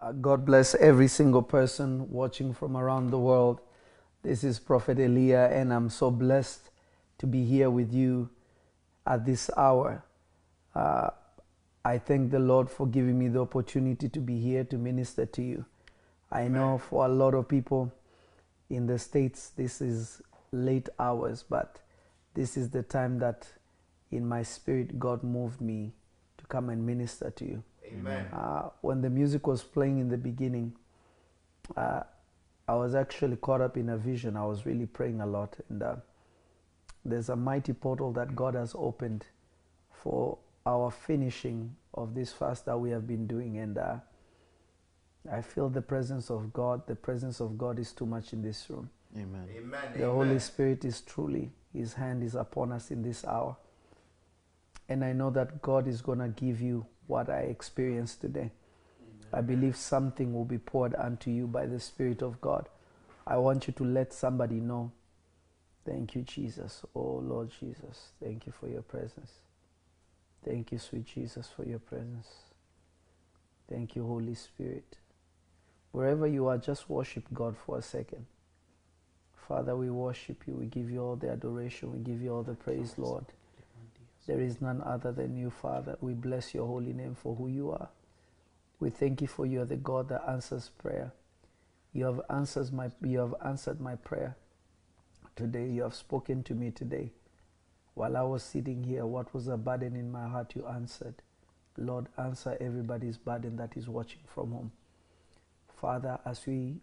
Uh, God bless every single person watching from around the world. This is Prophet Elia, and I'm so blessed to be here with you at this hour. Uh, I thank the Lord for giving me the opportunity to be here to minister to you. I know for a lot of people in the States, this is late hours, but this is the time that in my spirit God moved me to come and minister to you. Amen. Uh, when the music was playing in the beginning, uh, I was actually caught up in a vision. I was really praying a lot, and uh, there's a mighty portal that God has opened for our finishing of this fast that we have been doing, and uh, I feel the presence of God. The presence of God is too much in this room. Amen. Amen. The Amen. Holy Spirit is truly, His hand is upon us in this hour. And I know that God is going to give you what I experienced today. I believe something will be poured unto you by the Spirit of God. I want you to let somebody know. Thank you, Jesus. Oh, Lord Jesus. Thank you for your presence. Thank you, sweet Jesus, for your presence. Thank you, Holy Spirit. Wherever you are, just worship God for a second. Father, we worship you. We give you all the adoration. We give you all the praise, Lord. There is none other than you, Father. We bless your holy name for who you are. We thank you for you are the God that answers prayer. You have answers my you have answered my prayer. Today you have spoken to me today. While I was sitting here, what was a burden in my heart you answered. Lord, answer everybody's burden that is watching from home. Father, as we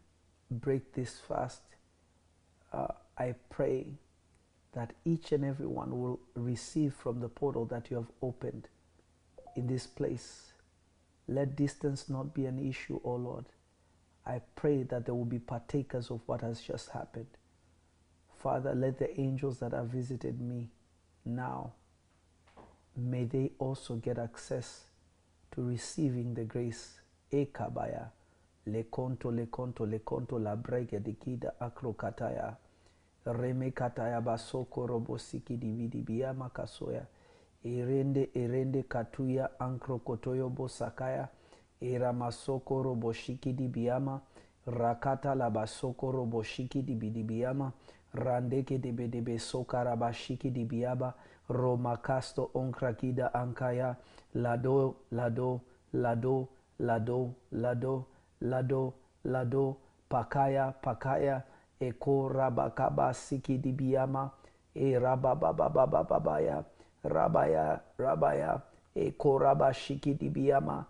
break this fast, uh, I pray that each and every one will receive from the portal that you have opened in this place. Let distance not be an issue, O Lord. I pray that there will be partakers of what has just happened. Father, let the angels that have visited me now, may they also get access to receiving the grace. Ekabaya, lekonto, lekonto, lekonto, de kida akrokataya. remekatayabasoko robosiki dividibia makasoya. Erende erende katuya ankrokotoyo bosakaya eramasoko roboshiki dibiama rakata labasoko roboshiki dibidibiama randeke debedebe sokarabashiki dibiaba romakasto onkrakida ankaya. Lado lado lado lado lado lado lado pakaya pakaya. Eko rabakaba sikidi biyama e rababababababaya rabaya rabaya eko rabashikidi biyama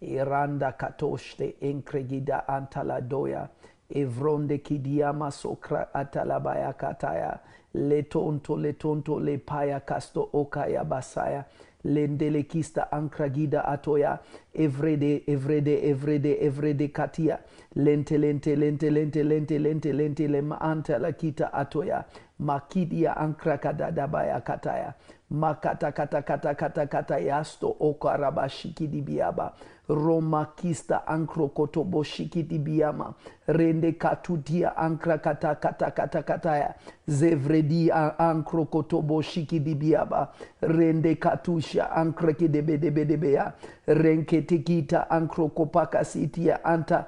e randa katoshte enkregida antaladoya evronde kidiyama sokra atalabaya kataya letonto letonto lepaya kasto okaya basaya lendele kista ankragida atoya evrede evrede evrede evrede katia lente lente lente lente lente lente lente le maanta la kita atoya. Makidia ankrakadadabaya kataya. Makata kata kata kata kata yasto okaraba shikidi biaba roma kista ankrokotobo shikidi biama rende katutia ankra kata kata kata kataya. Zevredi ankrokotobo shikidi biaba rende katusha ankrekidebedebedebea renketikita ankrokopakasitia anta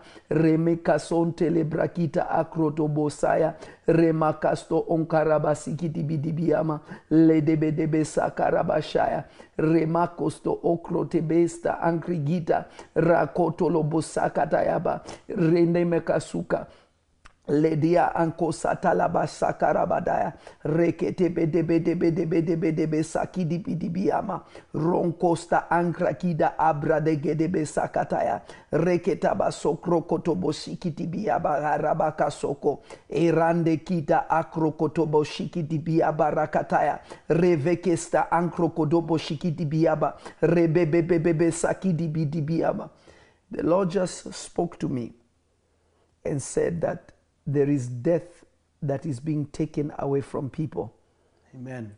remekasonte lebrakita akrotobosaya. Remakasto onkarabasikitibidibiama ledebedebe sakarabashaya remakosto okrotebesta ankrigita. Rakotolobosakatayaba. Rendemekasuka ledia anko rekete be sakidi bidi biama ronkosta ankrakida abra de be sakataya reketa biaba soko. Erande biaba rakataya revekesta biaba bidi biaba the lord just spoke to me and said that there is death that is being taken away from people. Amen.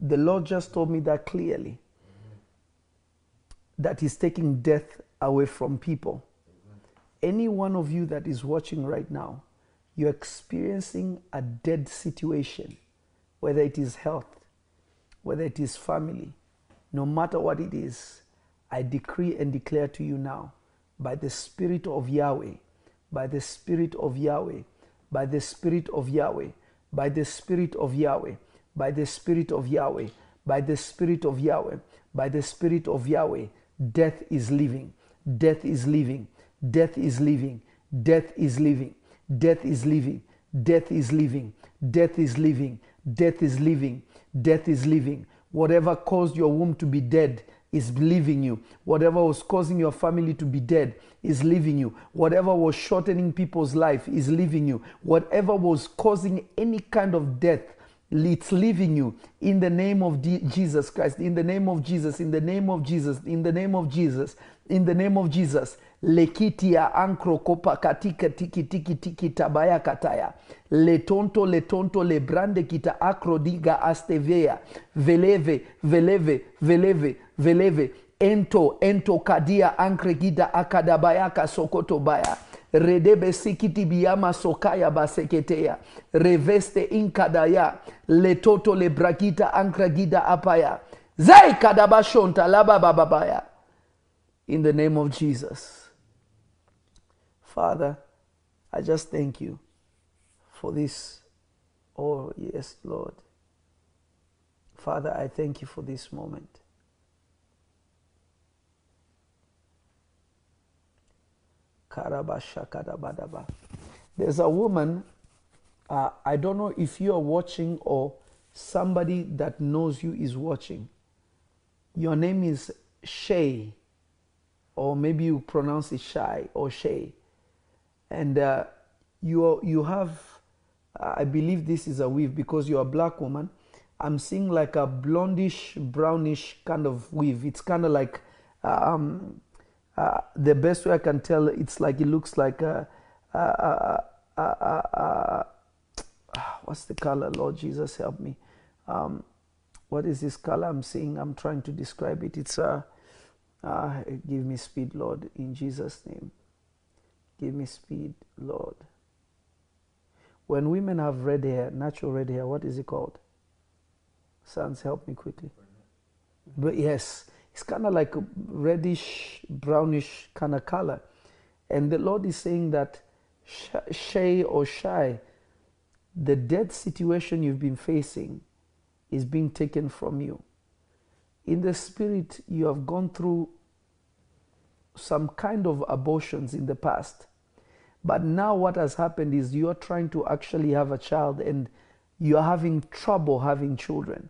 The Lord just told me that clearly. That He's taking death away from people. Any one of you that is watching right now, you're experiencing a dead situation, whether it is health, whether it is family, no matter what it is, I decree and declare to you now by the Spirit of Yahweh, by the Spirit of Yahweh, by the Spirit of Yahweh, by the Spirit of Yahweh, by the Spirit of Yahweh, by the Spirit of Yahweh, by the Spirit of Yahweh, death is living, death is living, death is living, death is living, death is living, death is living, death is living, death is living, death is living. Whatever caused your womb to be dead is leaving you. Whatever was causing your family to be dead is leaving you. Whatever was shortening people's life is leaving you. Whatever was causing any kind of death it's leaving you in the name of Jesus Christ, in the name of Jesus, in the name of Jesus, in the name of Jesus, in the name of Jesus. Lekitia ankro kopa katika tiki tiki tiki tabaya kataya. Letonto letonto lebrande kita akrodiga astevea veleve veleve veleve veleve. Ento ento kadia ankregida akadabayaka sokoto baya. Redebe sikiti biyama sokaya baseketea reveste inkadaya. Letoto lebrakita ankragida apaya. Zai kadabashonta lababababaya in the name of jesus. Father i just thank you for this. Oh yes lord. Father i thank you for this moment. There's a woman, uh, I don't know if you are watching or somebody that knows you is watching. Your name is Shay, or maybe you pronounce it Shy or Shay. And uh, you, you have, I believe this is a weave because you're a black woman. I'm seeing like a blondish, brownish kind of weave. It's kind of like um, uh, the best way I can tell, it's like it looks like a, a, a, a what's the color? Lord Jesus, help me. Um, what is this color I'm seeing? I'm trying to describe it. It's a, uh, give me speed, Lord, in Jesus' name. Give me speed, Lord. When women have red hair, natural red hair, what is it called? Sons, help me quickly. But yes, it's kind of like a reddish, brownish kind of color. And the Lord is saying that shay or shy, the dead situation you've been facing is being taken from you. In the spirit, you have gone through some kind of abortions in the past. But now, what has happened is you're trying to actually have a child and you're having trouble having children.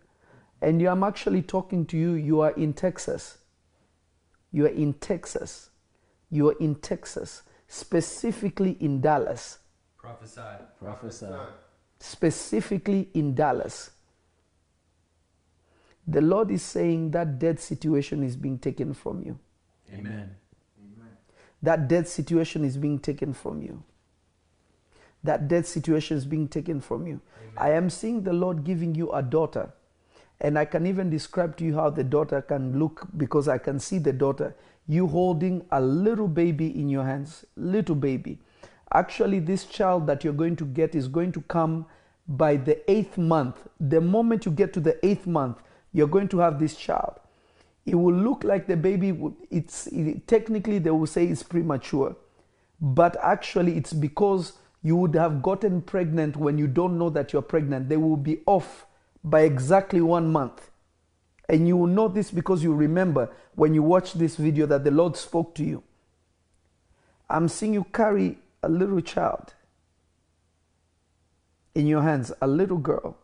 And I'm actually talking to you, you are in Texas. You are in Texas. You are in Texas, specifically in Dallas. Prophesy. Prophesy. Specifically in Dallas. The Lord is saying that dead situation is being taken from you. Amen. That dead situation is being taken from you. That dead situation is being taken from you. Amen. I am seeing the Lord giving you a daughter. And I can even describe to you how the daughter can look because I can see the daughter. You holding a little baby in your hands, little baby. Actually, this child that you're going to get is going to come by the eighth month. The moment you get to the eighth month, you're going to have this child. It will look like the baby, it's it, technically they will say it's premature, but actually it's because you would have gotten pregnant when you don't know that you're pregnant. They will be off by exactly one month. And you will know this because you remember when you watch this video that the Lord spoke to you. I'm seeing you carry a little child in your hands, a little girl,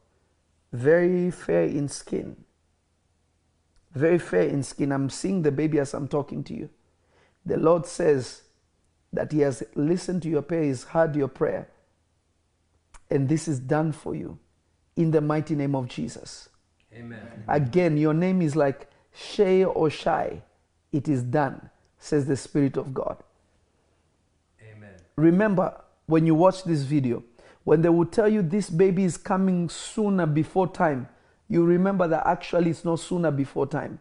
very fair in skin. Very fair in skin. I'm seeing the baby as I'm talking to you. The Lord says that He has listened to your prayer, He's heard your prayer, and this is done for you in the mighty name of Jesus. Amen. Again, your name is like Shay or Shy. It is done, says the Spirit of God. Amen. Remember, when you watch this video, when they will tell you this baby is coming sooner before time, you remember that actually it's not sooner before time.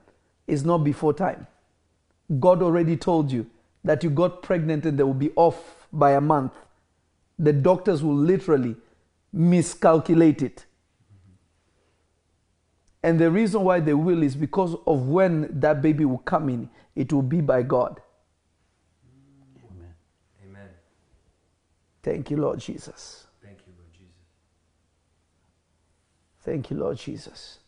It's not before time. God already told you that you got pregnant and they will be off by a month. The doctors will literally miscalculate it. And the reason why they will is because of when that baby will come in, it will be by God. Amen. Amen. Thank you, Lord Jesus. Thank you, Lord Jesus.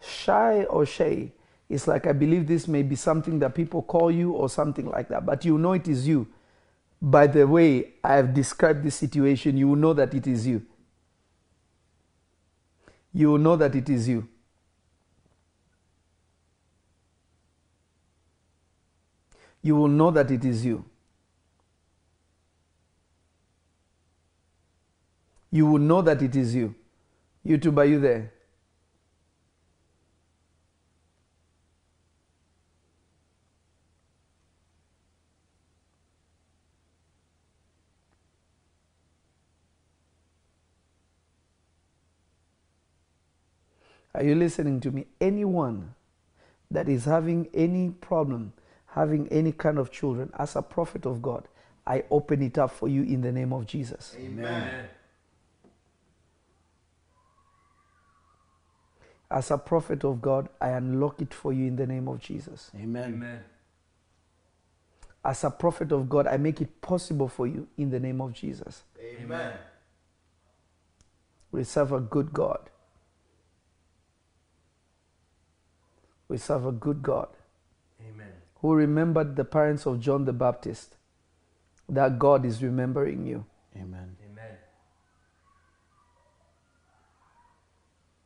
Shy or shay it's like I believe this may be something that people call you or something like that, but you know it is you. By the way I have described this situation, you will know that it is you. You will know that it is you. You will know that it is you. You will know that it is you. YouTube, are you there? Are you listening to me? Anyone that is having any problem, having any kind of children, as a prophet of God, I open it up for you in the name of Jesus. Amen. As a prophet of God, I unlock it for you in the name of Jesus. Amen. Amen. As a prophet of God, I make it possible for you in the name of Jesus. Amen. We serve a good God. We serve a good God Amen. who remembered the parents of John the Baptist. That God is remembering you. Amen. Amen.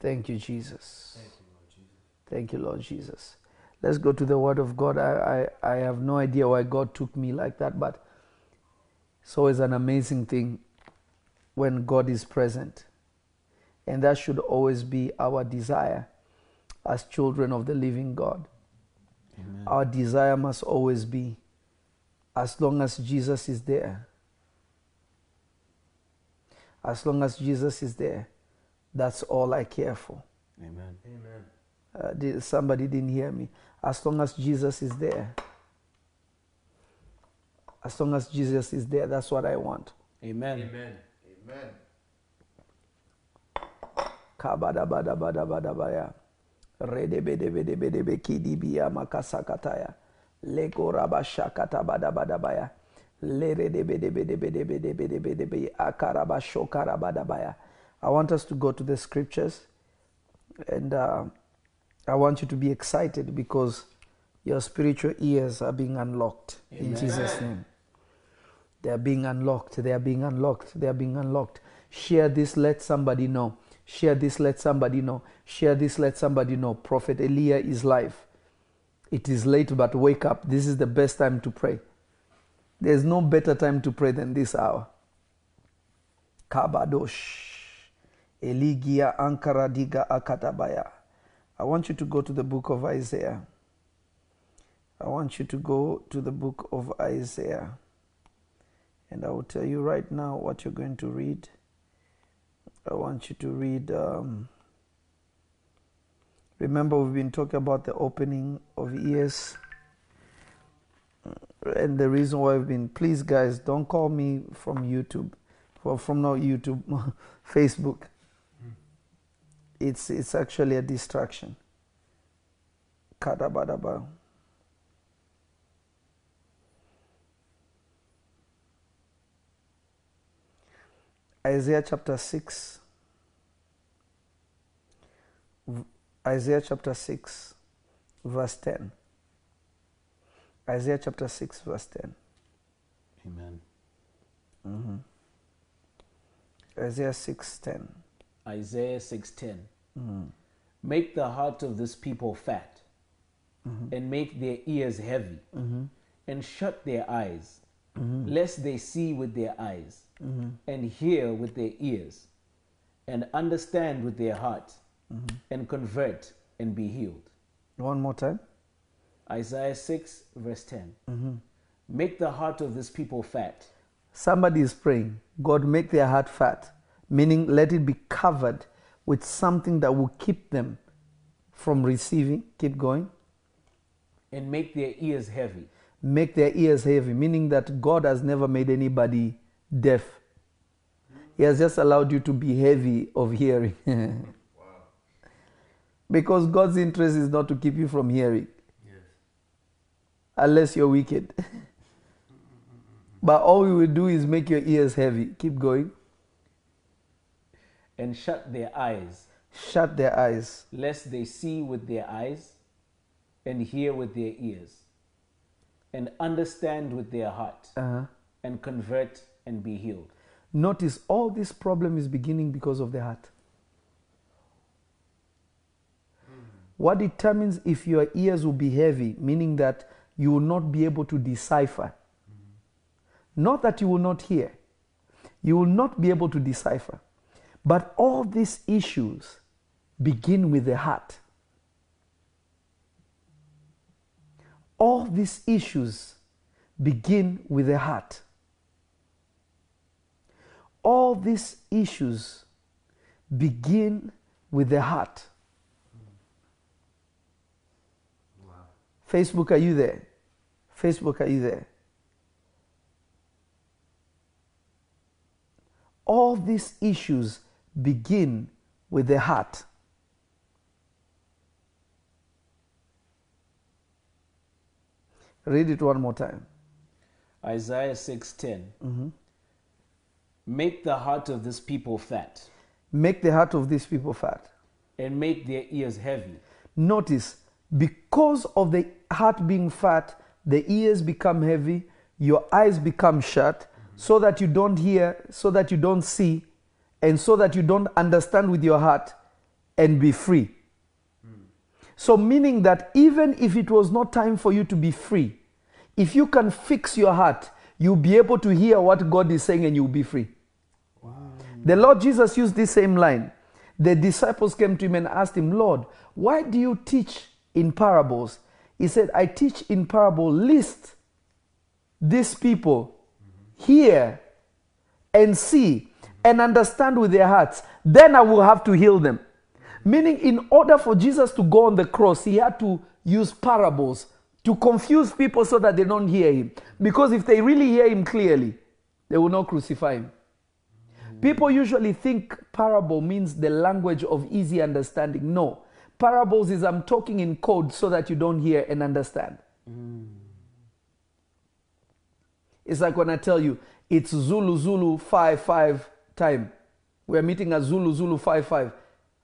Thank you, Jesus. Thank you, Lord Jesus. Thank you, Lord Jesus. Let's go to the Word of God. I, I, I have no idea why God took me like that, but it's always an amazing thing when God is present. And that should always be our desire as children of the living God. Amen. Our desire must always be as long as Jesus is there. As long as Jesus is there, that's all I care for. Amen. Amen. Uh, did, somebody didn't hear me. As long as Jesus is there, as long as Jesus is there, that's what I want. Amen. Amen. Amen. Kabadabadabadabadabaya. Redebedebedebedebe makasakataya. Lego rabashakatabadabadabaya. Leredebedebedebedebedebedebe akarabashokarabadabaya. I want us to go to the scriptures and uh, I want you to be excited because your spiritual ears are being unlocked in Jesus' name. They are being unlocked. They are being unlocked. They are being unlocked. Share this, let somebody know. Share this, let somebody know. Share this, let somebody know. Prophet Elia is live. It is late, but wake up. This is the best time to pray. There's no better time to pray than this hour. Kabadosh. Eligia Ankara Diga Akatabaya. I want you to go to the book of Isaiah. I want you to go to the book of Isaiah. And I will tell you right now what you're going to read. I want you to read. Um, remember, we've been talking about the opening of ears. And the reason why I've been, please, guys, don't call me from YouTube. Well, from not YouTube, Facebook. It's, it's actually a distraction. Kadabadaba. Isaiah chapter 6. Isaiah chapter 6, verse 10. Isaiah chapter 6, verse 10. Amen. Mm-hmm. Isaiah 6, 10. Isaiah 6:10. Mm-hmm. Make the heart of this people fat, mm-hmm. and make their ears heavy, mm-hmm. and shut their eyes, lest they see with their eyes, and hear with their ears, and understand with their heart, and convert and be healed. One more time. Isaiah 6, verse 10. Make the heart of this people fat, Somebody is praying, God, make their heart fat, meaning let it be covered with something that will keep them from receiving. Keep going. and make their ears heavy. Make their ears heavy, meaning that God has never made anybody deaf. He has just allowed you to be heavy of hearing. wow. Because God's interest is not to keep you from hearing, Yes. unless you're wicked. But all we will do is make your ears heavy. Keep going. And shut their eyes, Shut their eyes. lest they see with their eyes, and hear with their ears, and understand with their heart, Uh-huh. and convert and be healed. Notice all this problem is beginning because of the heart. What determines if your ears will be heavy, meaning that you will not be able to decipher. Not that you will not hear, you will not be able to decipher. But all these issues begin with the heart. All these issues begin with the heart all these issues begin with the heart. Facebook, are you there? Facebook, are you there? All these issues begin with the heart. Read it one more time. Isaiah 6:10. Mm-hmm. Make the heart of this people fat, Make the heart of these people fat. and make their ears heavy. Notice, because of the heart being fat, the ears become heavy, your eyes become shut, so that you don't hear, so that you don't see, and so that you don't understand with your heart and be free. So, meaning that even if it was not time for you to be free, if you can fix your heart, you'll be able to hear what God is saying and you'll be free. The Lord Jesus used this same line. The disciples came to him and asked him, Lord, why do you teach in parables? He said, I teach in parable, lest these people hear and see and understand with their hearts. Then I will have to heal them. Meaning, in order for Jesus to go on the cross, he had to use parables to confuse people so that they don't hear him. Because if they really hear him clearly, they will not crucify him. People usually think parable means the language of easy understanding. No. Parables is I'm talking in code so that you don't hear and understand. It's like when I tell you it's Zulu Zulu 5 5 time. We're meeting at Zulu Zulu 5 5.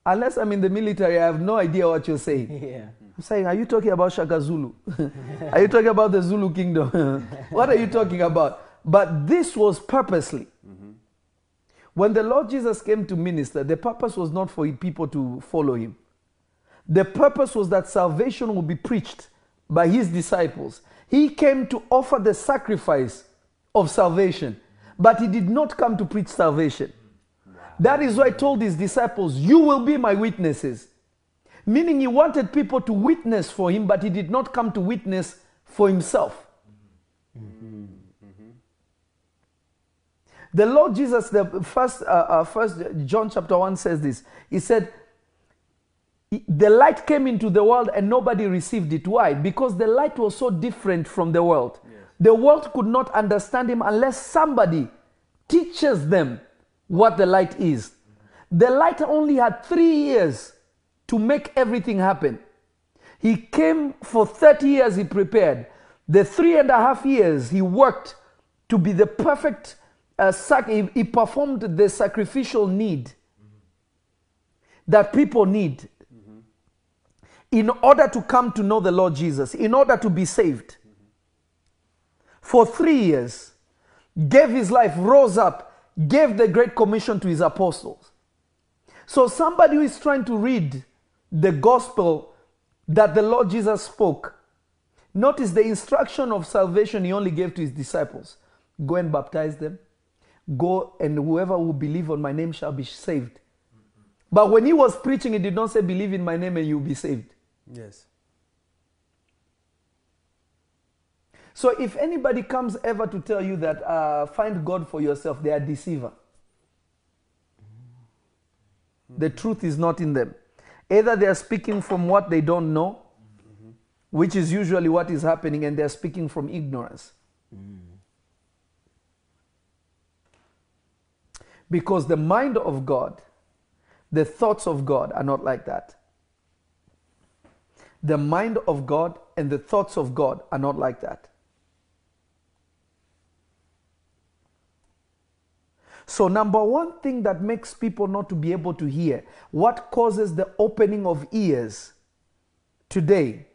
Unless I'm in the military, I have no idea what you're saying. Yeah. I'm saying, are you talking about Shaka Zulu? are you talking about the Zulu kingdom? what are you talking about? But this was purposely. Mm-hmm. When the Lord Jesus came to minister, the purpose was not for people to follow him. The purpose was that salvation would be preached by his disciples. He came to offer the sacrifice of salvation, but he did not come to preach salvation. That is why he told his disciples, You will be my witnesses. Meaning he wanted people to witness for him, but he did not come to witness for himself. The Lord Jesus, the first, uh, uh, first John chapter 1 says this. He said, The light came into the world and nobody received it. Why? Because the light was so different from the world. The world could not understand him unless somebody teaches them what the light is. The light only had three years to make everything happen. He came for 30 years, he prepared. The three and a half years he worked to be the perfect, uh, sac- he, he performed the sacrificial need that people need in order to come to know the Lord Jesus, in order to be saved. For three years, gave his life, rose up, gave the Great Commission to his apostles. So, somebody who is trying to read the gospel that the Lord Jesus spoke, notice the instruction of salvation he only gave to his disciples go and baptize them, go and whoever will believe on my name shall be saved. But when he was preaching, he did not say, Believe in my name and you'll be saved. Yes. So if anybody comes ever to tell you that uh, find God for yourself, they are deceiver. The truth is not in them. Either they are speaking from what they don't know, which is usually what is happening, and they are speaking from ignorance. Because the mind of God, the thoughts of God are not like that. The mind of God and the thoughts of God are not like that. So, number one thing that makes people not to be able to hear, what causes the opening of ears today?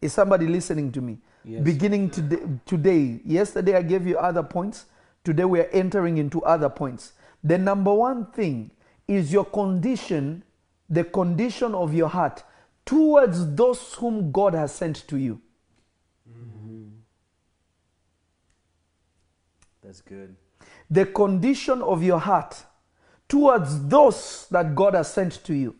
Is somebody listening to me? Yes. Beginning today, today, yesterday I gave you other points. Today we are entering into other points. The number one thing is your condition, the condition of your heart towards those whom God has sent to you. Mm-hmm. That's good. The condition of your heart towards those that God has sent to you.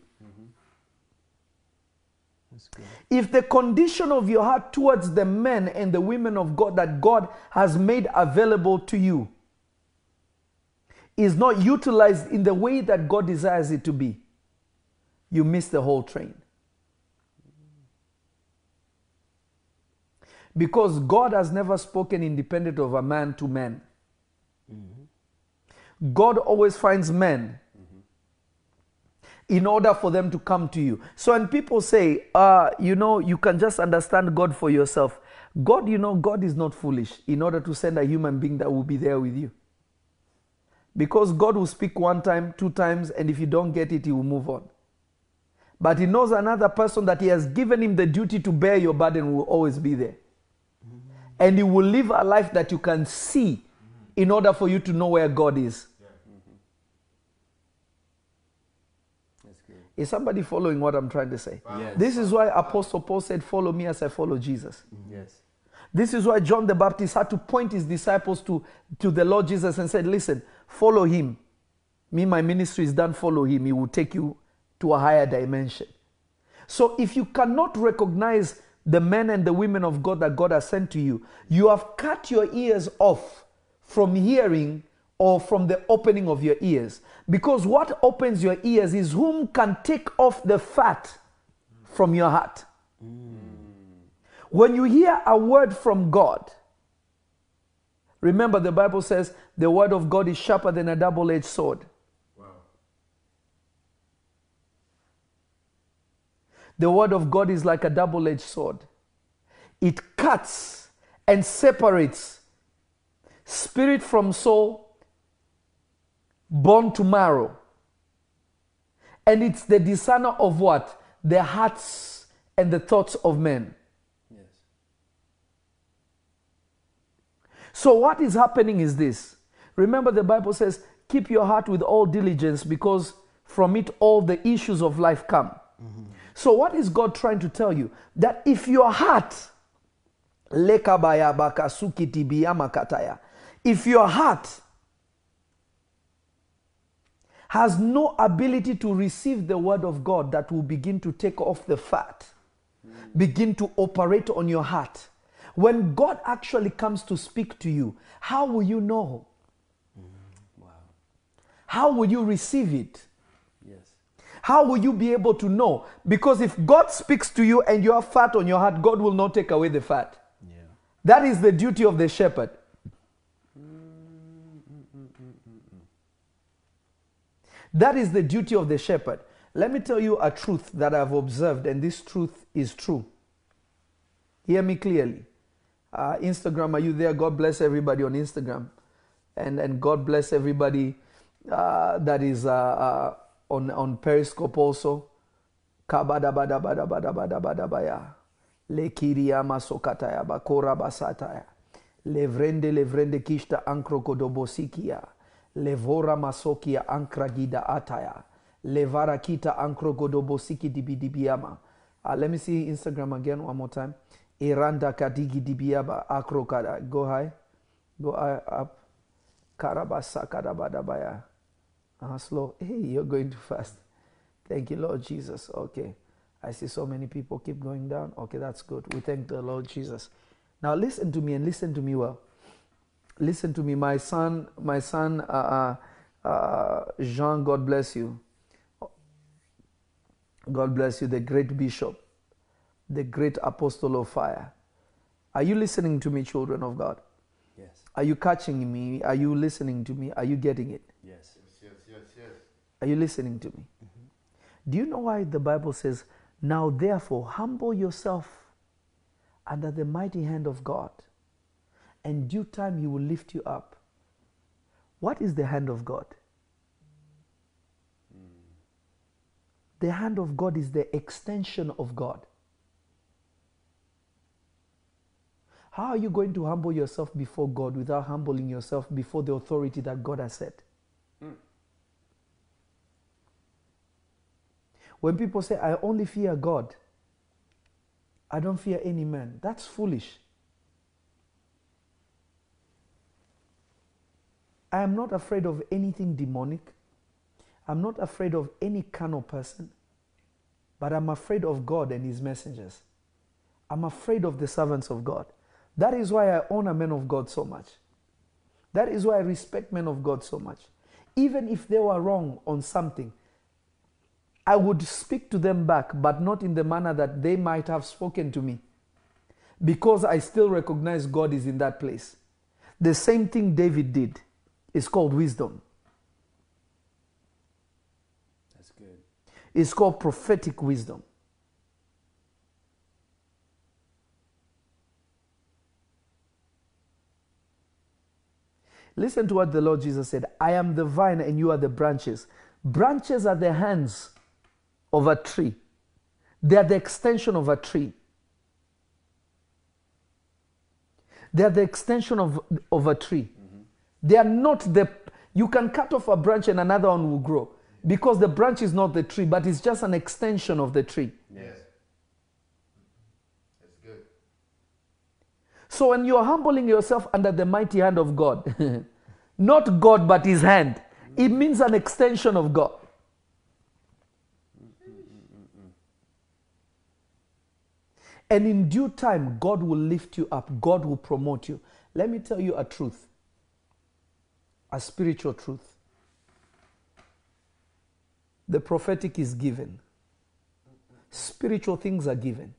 If the condition of your heart towards the men and the women of God that God has made available to you is not utilized in the way that God desires it to be, you miss the whole train. Because God has never spoken independent of a man to man. God always finds men in order for them to come to you. So when people say, uh, you know, you can just understand God for yourself, God, you know, God is not foolish in order to send a human being that will be there with you. Because God will speak one time, two times, and if you don't get it, He will move on. But He knows another person that He has given him the duty to bear your burden will always be there. And He will live a life that you can see in order for you to know where God is. That's good. Is somebody following what I'm trying to say? Yes. This is why Apostle Paul said, Follow me as I follow Jesus. Mm-hmm. Yes. This is why John the Baptist had to point his disciples to, to the Lord Jesus and said, Listen, follow him. Me, my ministry is done, follow him. He will take you to a higher dimension. So if you cannot recognize the men and the women of God that God has sent to you, you have cut your ears off from hearing or from the opening of your ears. Because what opens your ears is whom can take off the fat from your heart. When you hear a word from God, remember the Bible says the word of God is sharper than a double edged sword. The word of God is like a double edged sword, it cuts and separates spirit from soul, born tomorrow. And it's the discerner of what? The hearts and the thoughts of men. Yes. So, what is happening is this. Remember, the Bible says, Keep your heart with all diligence because from it all the issues of life come. Mm-hmm. So, what is God trying to tell you? That if your heart, lekabaya bakasuki tibiyama kataya, if your heart has no ability to receive the word of God that will begin to take off the fat, begin to operate on your heart. When God actually comes to speak to you, how will you know? Wow. How will you receive it? Yes. How will you be able to know? Because if God speaks to you and you have fat on your heart, God will not take away the fat. Yeah. That is the duty of the shepherd. That is the duty of the shepherd. Let me tell you a truth that I've observed, and this truth is true. Hear me clearly. Uh, Instagram, are you there? God bless everybody on Instagram. And, and God bless everybody uh, that is uh, uh, on, on Periscope also. Kabadabadabadabadabadabadabaya. Lekiria masokataya bakora basataya. Levrende levrende kishta ankrokodobosikia. Levora masokia ankragida ataya. Levara kita ankrogodobosiki dibidibiama. Uh, let me see Instagram again one more time. Iranda kadigi dibiaba akrokada. Go high. Go high, up. Karabasa kadabadabaya. Uh, slow. Hey, you're going too fast. Thank you, Lord Jesus. Okay. I see so many people keep going down. Okay, that's good. We thank the Lord Jesus. Now listen to me and listen to me well. Listen to me, my son, my son, uh, uh, uh, Jean. God bless you. God bless you, the great bishop, the great apostle of fire. Are you listening to me, children of God? Yes. Are you catching me? Are you listening to me? Are you getting it? Yes. Yes, yes, yes, yes. Are you listening to me? Do you know why the Bible says, Now therefore, humble yourself under the mighty hand of God, and due time he will lift you up? What is the hand of God? The hand of God is the extension of God. How are you going to humble yourself before God without humbling yourself before the authority that God has set? When people say, I only fear God, I don't fear any man, that's foolish. I am not afraid of anything demonic. I'm not afraid of any carnal person, but I'm afraid of God and His messengers. I'm afraid of the servants of God. That is why I honor men of God so much. That is why I respect men of God so much. Even if they were wrong on something, I would speak to them back, but not in the manner that they might have spoken to me. Because I still recognize God is in that place. The same thing David did is called wisdom. That's good. It's called prophetic wisdom. Listen to what the Lord Jesus said I am the vine and you are the branches. Branches are the hands of a tree, they are the extension of a tree. They are the extension of, of a tree. They are not the. You can cut off a branch and another one will grow because the branch is not the tree, but it's just an extension of the tree. Yes. That's good. So when you are humbling yourself under the mighty hand of God, not God but His hand, it means an extension of God. And in due time, God will lift you up, God will promote you. Let me tell you a truth, a spiritual truth. The prophetic is given, spiritual things are given.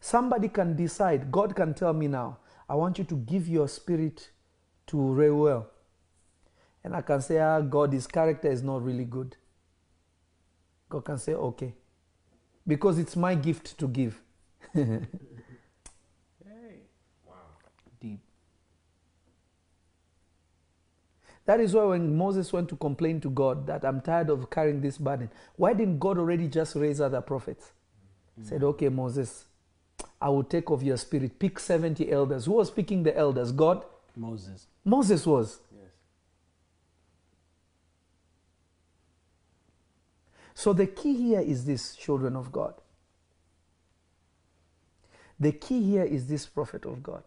Somebody can decide, God can tell me now, I want you to give your spirit to Reuel. And I can say, ah, God, his character is not really good. God can say, okay. Because it's my gift to give. Hey. Wow. Deep. That is why when Moses went to complain to God that I'm tired of carrying this burden, why didn't God already just raise other prophets? Hmm. Said, okay, Moses, I will take of your spirit. Pick 70 elders. Who was picking the elders? God? Moses. Moses was. Yes. So the key here is this, children of God. The key here is this prophet of God.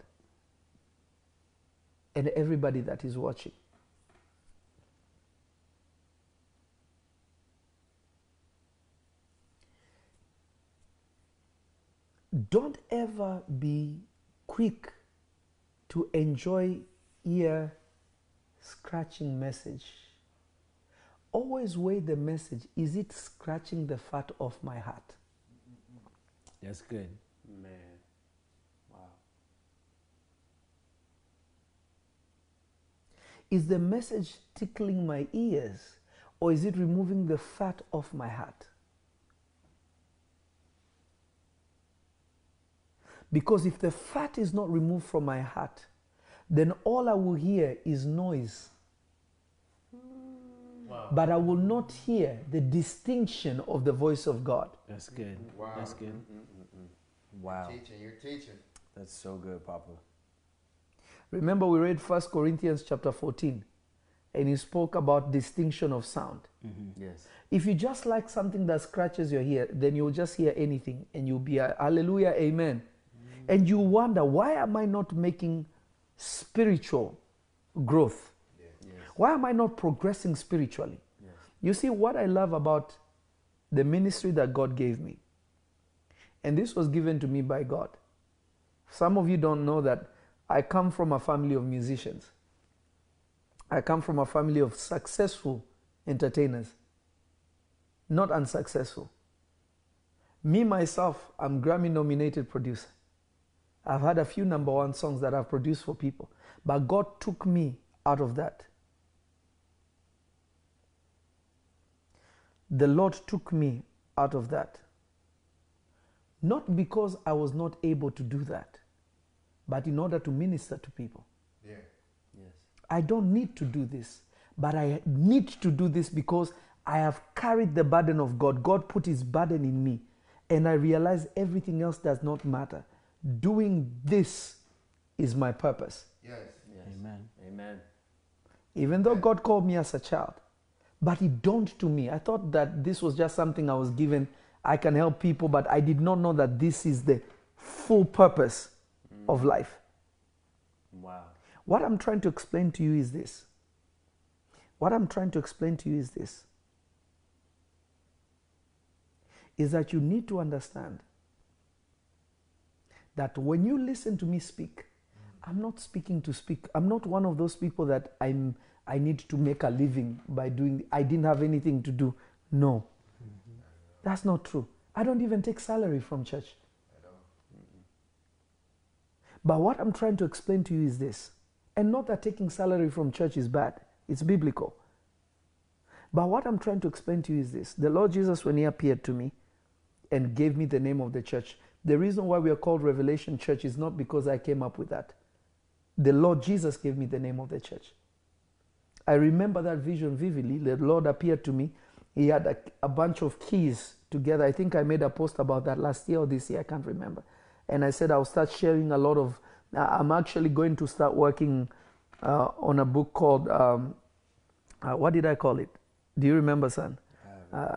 And everybody that is watching. Don't ever be quick to enjoy ear scratching message always weigh the message is it scratching the fat off my heart That's good. Man. Wow. is the message tickling my ears or is it removing the fat off my heart because if the fat is not removed from my heart then all i will hear is noise Wow. but i will not hear the distinction of the voice of god That's good. Wow. That's good. Mm, mm, mm, wow. Teaching, you're teaching. That's so good, Papa. Remember, we read 1 Corinthians chapter 14, and he spoke about distinction of sound. Mm-hmm. Yes. If you just like something that scratches your ear, then you'll just hear anything and you'll be a hallelujah, amen. And you wonder, why am I not making spiritual growth? Yes. Why am I not progressing spiritually? Yes. You see, what I love about the ministry that God gave me, and this was given to me by God. Some of you don't know that I come from a family of musicians. I come from a family of successful entertainers, not unsuccessful. Me, myself, I'm Grammy nominated producer. I've had a few number one songs that I've produced for people, but God took me out of that. The Lord took me out of that. Not because I was not able to do that, but in order to minister to people. Yeah. Yes. I don't need to do this, but I need to do this because I have carried the burden of God. God put his burden in me, and I realize everything else does not matter. Doing this is my purpose. Yes. Amen. Amen. Even though God called me as a child, but it dawned to me. I thought that this was just something I was given. I can help people, but I did not know that this is the full purpose mm. of life. Wow. What I'm trying to explain to you is this. What I'm trying to explain to you is this. Is that you need to understand that when you listen to me speak, I'm not speaking to speak. I'm not one of those people that I'm I need to make a living by doing I didn't have anything to do. No. That's not true. I don't even take salary from church. But what I'm trying to explain to you is this. And not that taking salary from church is bad, it's biblical. But what I'm trying to explain to you is this the Lord Jesus, when He appeared to me and gave me the name of the church, the reason why we are called Revelation Church is not because I came up with that. The Lord Jesus gave me the name of the church. I remember that vision vividly. The Lord appeared to me. He had a, a bunch of keys together. I think I made a post about that last year or this year. I can't remember. And I said I'll start sharing a lot of. I'm actually going to start working uh, on a book called um, uh, what did I call it? Do you remember, son? Uh,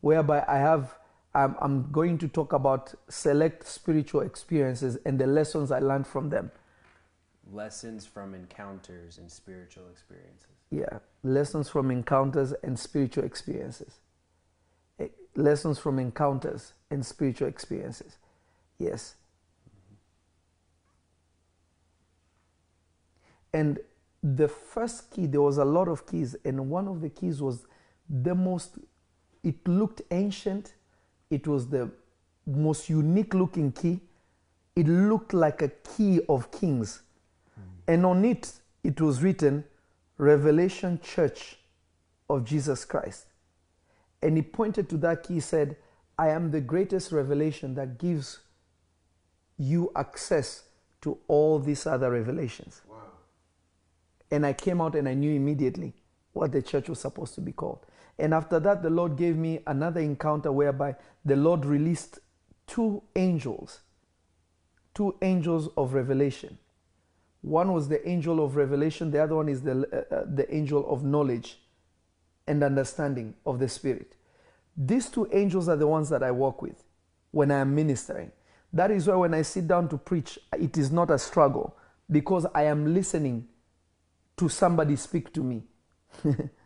whereby I have. I'm, I'm going to talk about select spiritual experiences and the lessons I learned from them. Lessons from encounters and spiritual experiences. Yeah, lessons from encounters and spiritual experiences. Eh, Lessons from encounters and spiritual experiences. Yes. And the first key, there was a lot of keys, and one of the keys was the most, it looked ancient. It was the most unique looking key. It looked like a key of kings. Hmm. And on it, it was written, Revelation Church of Jesus Christ. And he pointed to that key, said, I am the greatest revelation that gives you access to all these other revelations. Wow. And I came out and I knew immediately what the church was supposed to be called. And after that, the Lord gave me another encounter whereby the Lord released two angels, two angels of revelation. One was the angel of revelation, the other one is the, uh, uh, the angel of knowledge and understanding of the Spirit. These two angels are the ones that I work with when I am ministering. That is why when I sit down to preach, it is not a struggle because I am listening to somebody speak to me.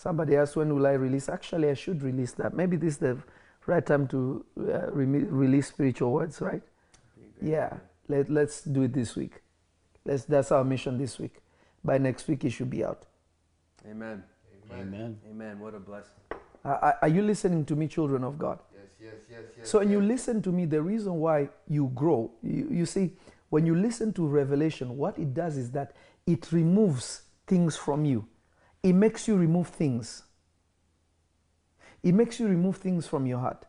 Somebody asked, when will I release? Actually, I should release that. Maybe this is the right time to uh, reme- release spiritual words, right? Be a great Yeah. Let, let's do it this week. Let's, that's our mission this week. By next week, it should be out. Amen. Amen. Amen. What a blessing. Uh, are- are you listening to me, children of God? Yes, yes, yes, yes. So when you listen to me, the reason why you grow, you, you see, when you listen to revelation, what it does is that it removes things from you. It makes you remove things. It makes you remove things from your heart.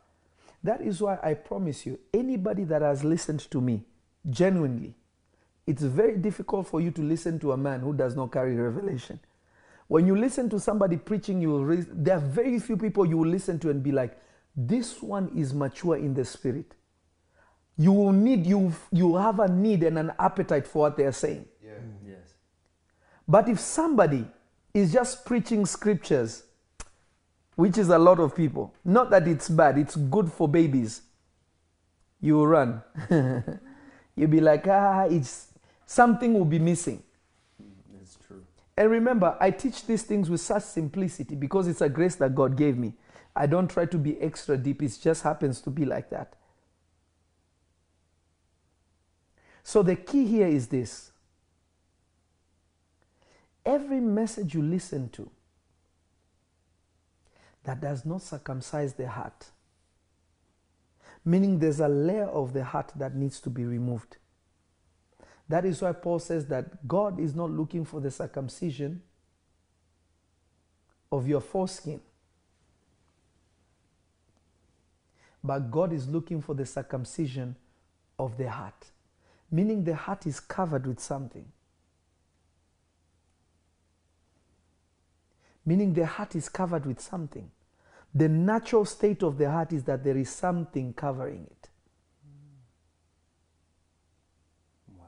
That is why I promise you, anybody that has listened to me genuinely, it's very difficult for you to listen to a man who does not carry revelation. When you listen to somebody preaching, you will re- there are very few people you will listen to and be like, this one is mature in the spirit. You will need you you have a need and an appetite for what they are saying. Yeah. Mm, yes. But if somebody is just preaching scriptures, which is a lot of people, not that it's bad, it's good for babies, you will run. You'll be like, ah, it's something will be missing. It's true. And remember, I teach these things with such simplicity because it's a grace that God gave me. I don't try to be extra deep, it just happens to be like that. So the key here is this every message you listen to that does not circumcise the heart, meaning there's a layer of the heart that needs to be removed. That is why Paul says that God is not looking for the circumcision of your foreskin, but God is looking for the circumcision of the heart, meaning the heart is covered with something. Meaning the heart is covered with something. The natural state of the heart is that there is something covering it. Wow.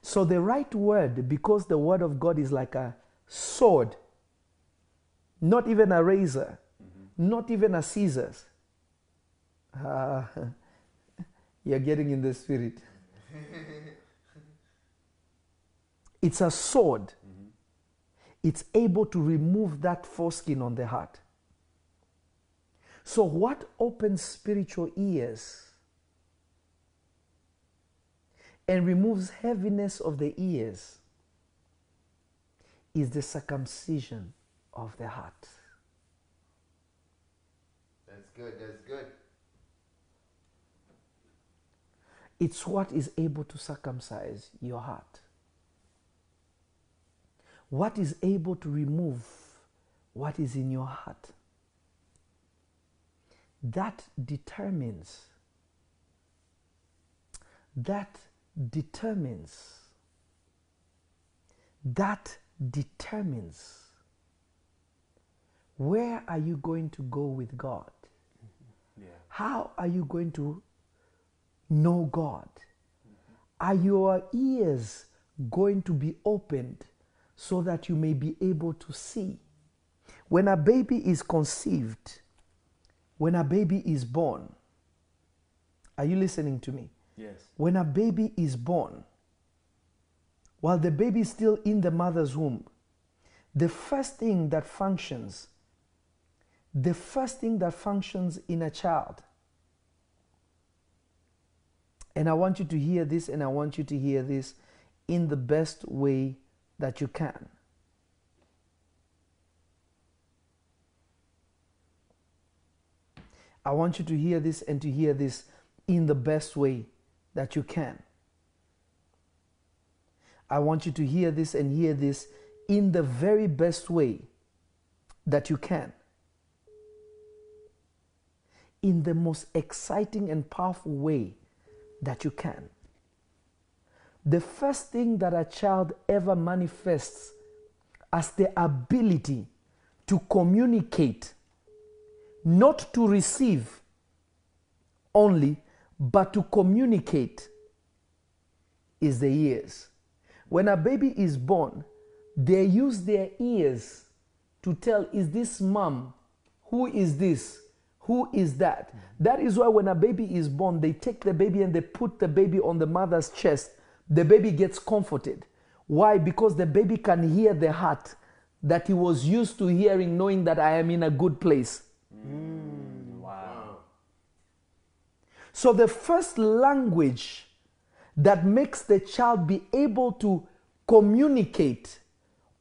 So the right word, because the word of God is like a sword, not even a razor, not even a scissors. Ah, you're getting in the spirit. it's a sword. It's able to remove that foreskin on the heart. So, what opens spiritual ears and removes heaviness of the ears is the circumcision of the heart. That's good. That's good. It's what is able to circumcise your heart. What is able to remove what is in your heart. That determines, that determines, that determines where are you going to go with God? Mm-hmm. Yeah. How are you going to know God? Are your ears going to be opened so that you may be able to see? When a baby is conceived, when a baby is born, are you listening to me? Yes. When a baby is born, while the baby is still in the mother's womb, the first thing that functions, the first thing that functions in a child, and I want you to hear this, and I want you to hear this in the best way that you can. I want you to hear this and to hear this in the best way that you can. I want you to hear this and hear this in the very best way that you can. In the most exciting and powerful way that you can. The first thing that a child ever manifests as the ability to communicate, not to receive only, but to communicate, is the ears. When a baby is born, they use their ears to tell, is this mom? Who is this? Who is that? That is why when a baby is born, they take the baby and they put the baby on the mother's chest. The baby gets comforted. Why? Because the baby can hear the heart that he was used to hearing, knowing that I am in a good place. Mm, wow. So, the first language that makes the child be able to communicate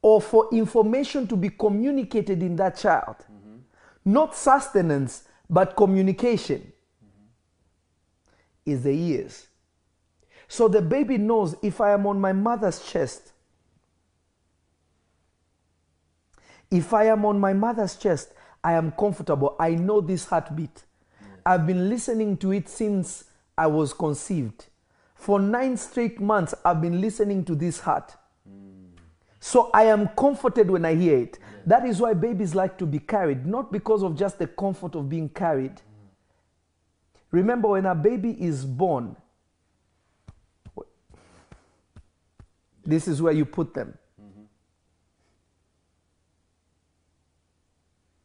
or for information to be communicated in that child, mm-hmm. not sustenance, but communication, mm-hmm. is the ears. So, the baby knows if I am on my mother's chest, if I am on my mother's chest, I am comfortable. I know this heartbeat. I've been listening to it since I was conceived. For nine straight months, I've been listening to this heart. So I am comforted when I hear it. That is why babies like to be carried, not because of just the comfort of being carried. Remember, when a baby is born, this is where you put them.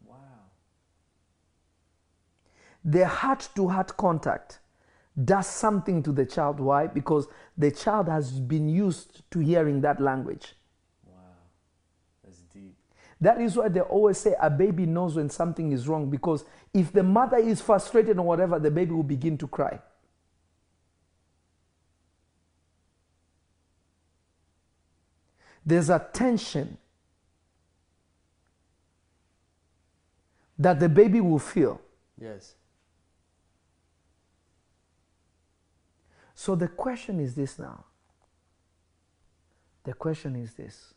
Wow. the heart to heart contact does something to the child. Why? Because the child has been used to hearing that language. Wow. That's deep. That is why they always say a baby knows when something is wrong because if the mother is frustrated or whatever, the baby will begin to cry. There's a tension that the baby will feel. Yes. So the question is this now. The question is this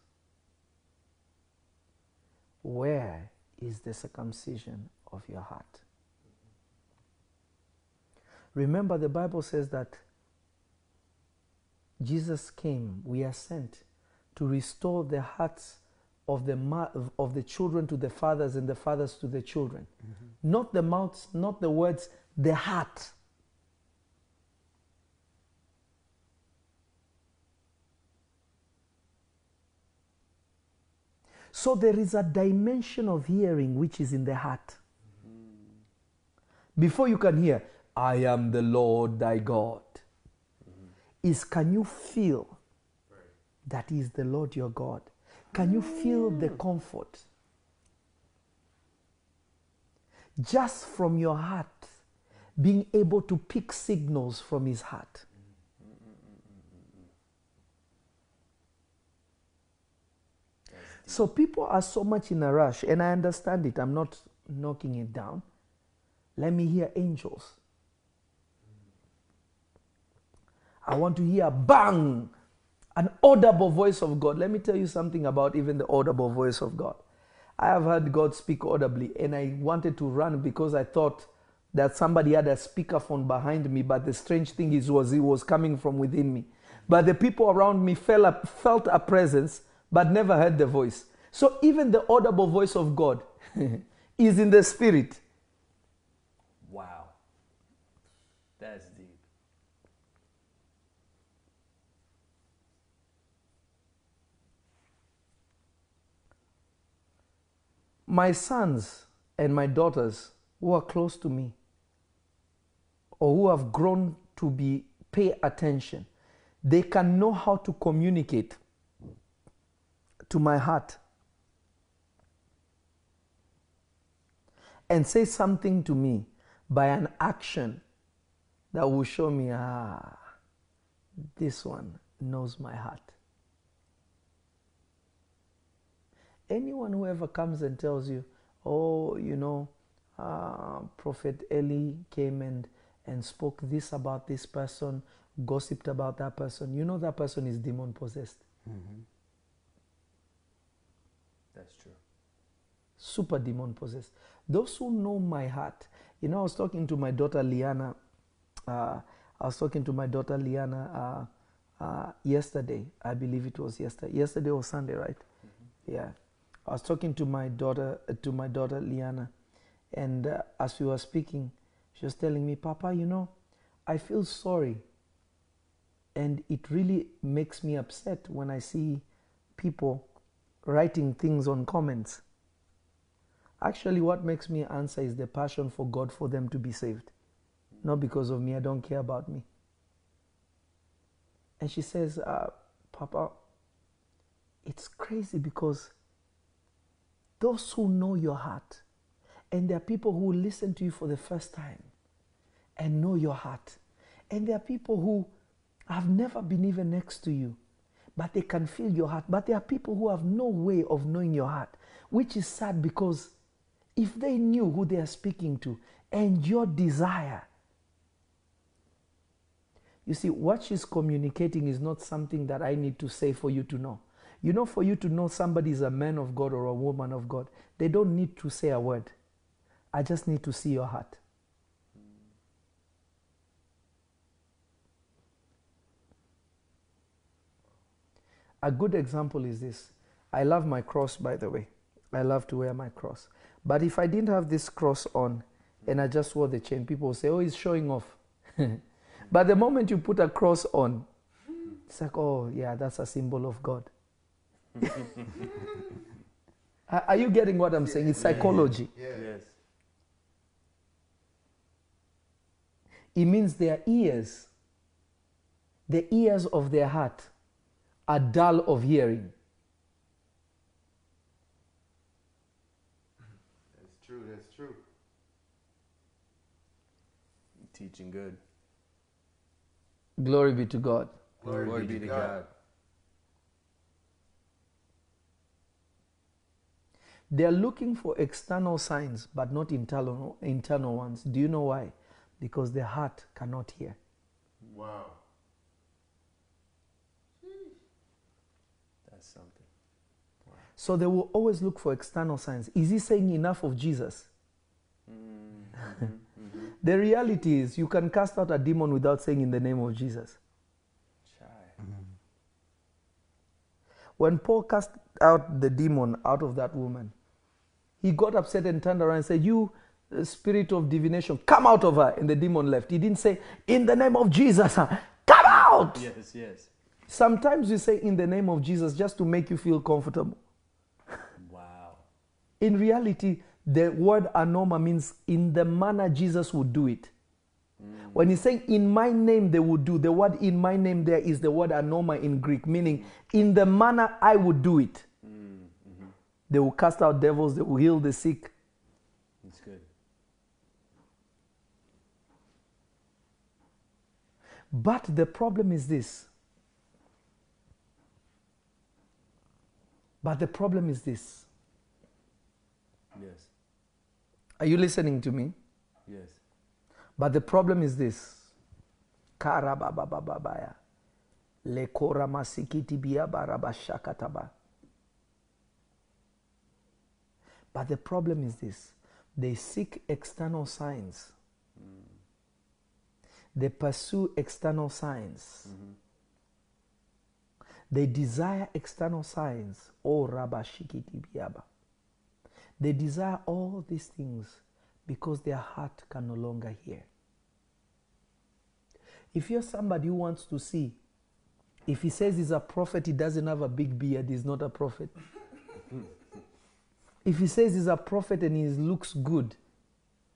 Where is the circumcision of your heart? Remember, the Bible says that Jesus came, we are sent to restore the hearts of the, ma- of the children to the fathers and the fathers to the children. Mm-hmm. Not the mouths, not the words, the heart. So there is a dimension of hearing which is in the heart. Mm-hmm. Before you can hear, I am the Lord thy God, mm-hmm. is can you feel that is the Lord your God? Can you feel the mm. comfort? Just from your heart, being able to pick signals from His heart. So people are so much in a rush, and I understand it. I'm not knocking it down. Let me hear angels. I want to hear bang, an audible voice of God. Let me tell you something about even the audible voice of God. I have heard God speak audibly, and I wanted to run because I thought that somebody had a speakerphone behind me. But the strange thing is, was it was coming from within me. But the people around me felt felt a presence, but never heard the voice. So even the audible voice of God is in the spirit. Wow. That's deep. My sons and my daughters who are close to me or who have grown to be pay attention. They can know how to communicate to my heart and say something to me by an action that will show me ah this one knows my heart anyone who ever comes and tells you, oh, you know, uh, Prophet Eli came and, and spoke this about this person, gossiped about that person, you know that person is demon possessed. That's true. Super demon possessed. Those who know my heart, you know, I was talking to my daughter Liana. Uh, I was talking to my daughter Liana uh, uh, yesterday. I believe it was yesterday. Yesterday or Sunday, right? Yeah. I was talking to my daughter, uh, to my daughter Liana, and uh, as we were speaking, she was telling me, "Papa, you know, I feel sorry, and it really makes me upset when I see people writing things on comments. Actually, what makes me answer is the passion for God for them to be saved, not because of me. I don't care about me." And she says, uh, "Papa, it's crazy because." Those who know your heart, and there are people who listen to you for the first time and know your heart, and there are people who have never been even next to you, but they can feel your heart. But there are people who have no way of knowing your heart, which is sad because if they knew who they are speaking to and your desire, you see, what she's communicating is not something that I need to say for you to know. You know, for you to know somebody is a man of God or a woman of God, they don't need to say a word. I just need to see your heart. A good example is this. I love my cross, by the way. I love to wear my cross. But if I didn't have this cross on and I just wore the chain, people will say, oh, he's showing off. but the moment you put a cross on, it's like, oh, yeah, that's a symbol of God. Are are you getting what I'm saying? It's psychology. Yeah. Yes. It means their ears, the ears of their heart, are dull of hearing. That's true. That's true. Teaching good. Glory be to God. Glory, be to God. They are looking for external signs, but not internal, internal ones. Do you know why? Because their heart cannot hear. Wow. That's something. So they will always look for external signs. Is he saying enough of Jesus? Mm-hmm, mm-hmm, mm-hmm. The reality is, you can cast out a demon without saying in the name of Jesus. Shy. When Paul cast out the demon out of that woman, he got upset and turned around and said, You uh, spirit of divination, come out of her. And the demon left. He didn't say, In the name of Jesus, come out. Yes, yes. Sometimes we say, In the name of Jesus, just to make you feel comfortable. Wow. In reality, the word anoma means in the manner Jesus would do it. When he's saying in my name they will do, the word in my name there is the word anoma in Greek, meaning in the manner I would do it. They will cast out devils, they will heal the sick. That's good. But the problem is this. But the problem is this. Yes. Are you listening to me? But the problem is this. Karababababaya. Lekora masikiti biabarabashakataba. But the problem is this. They seek external signs. Mm. They pursue external signs. Mm-hmm. They desire external signs. Oh, Rabashikiti biaba. They desire all these things because their heart can no longer hear. If you're somebody who wants to see, if he says he's a prophet, he doesn't have a big beard, he's not a prophet. if he says he's a prophet and he looks good,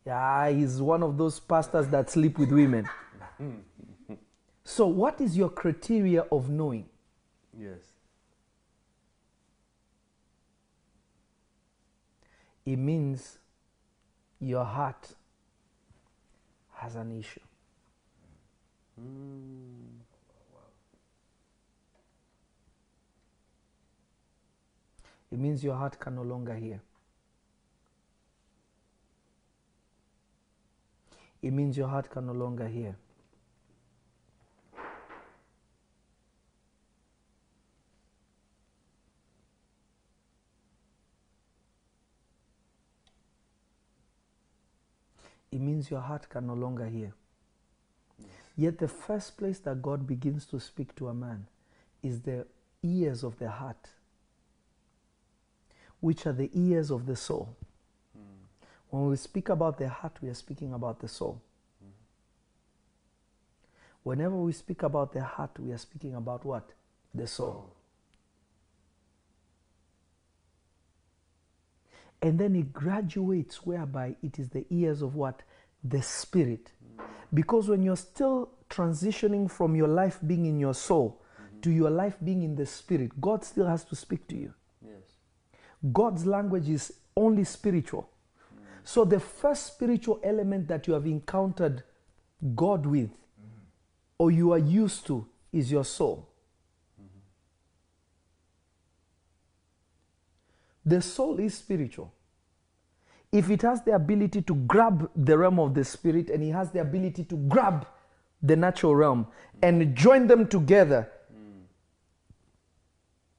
yeah, he's one of those pastors that sleep with women. so, what is your criteria of knowing? Yes. It means your heart has an issue. Hmm. It means your heart can no longer hear. It means your heart can no longer hear. It means your heart can no longer hear. Yet, the first place that God begins to speak to a man is the ears of the heart, which are the ears of the soul. Hmm. When we speak about the heart, we are speaking about the soul. Hmm. Whenever we speak about the heart, we are speaking about what? The soul. And then it graduates whereby it is the ears of what? The spirit. Because when you're still transitioning from your life being in your soul to your life being in the spirit, God still has to speak to you. Yes. God's language is only spiritual. So the first spiritual element that you have encountered God with or you are used to is your soul. The soul is spiritual. If it has the ability to grab the realm of the spirit and it has the ability to grab the natural realm and join them together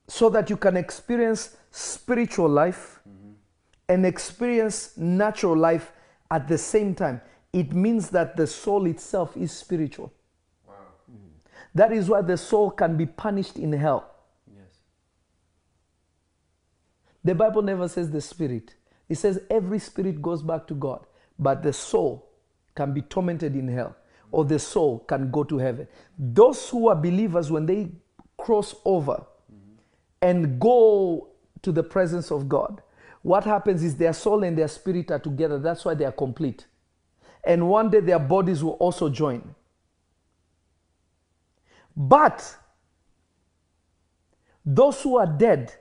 so that you can experience spiritual life and experience natural life at the same time, it means that the soul itself is spiritual. Wow. That is why the soul can be punished in hell. Yes. The Bible never says the spirit. It says every spirit goes back to God, but the soul can be tormented in hell or the soul can go to heaven. Those who are believers, when they cross over and go to the presence of God, what happens is their soul and their spirit are together. That's why they are complete. And one day their bodies will also join. But those who are dead,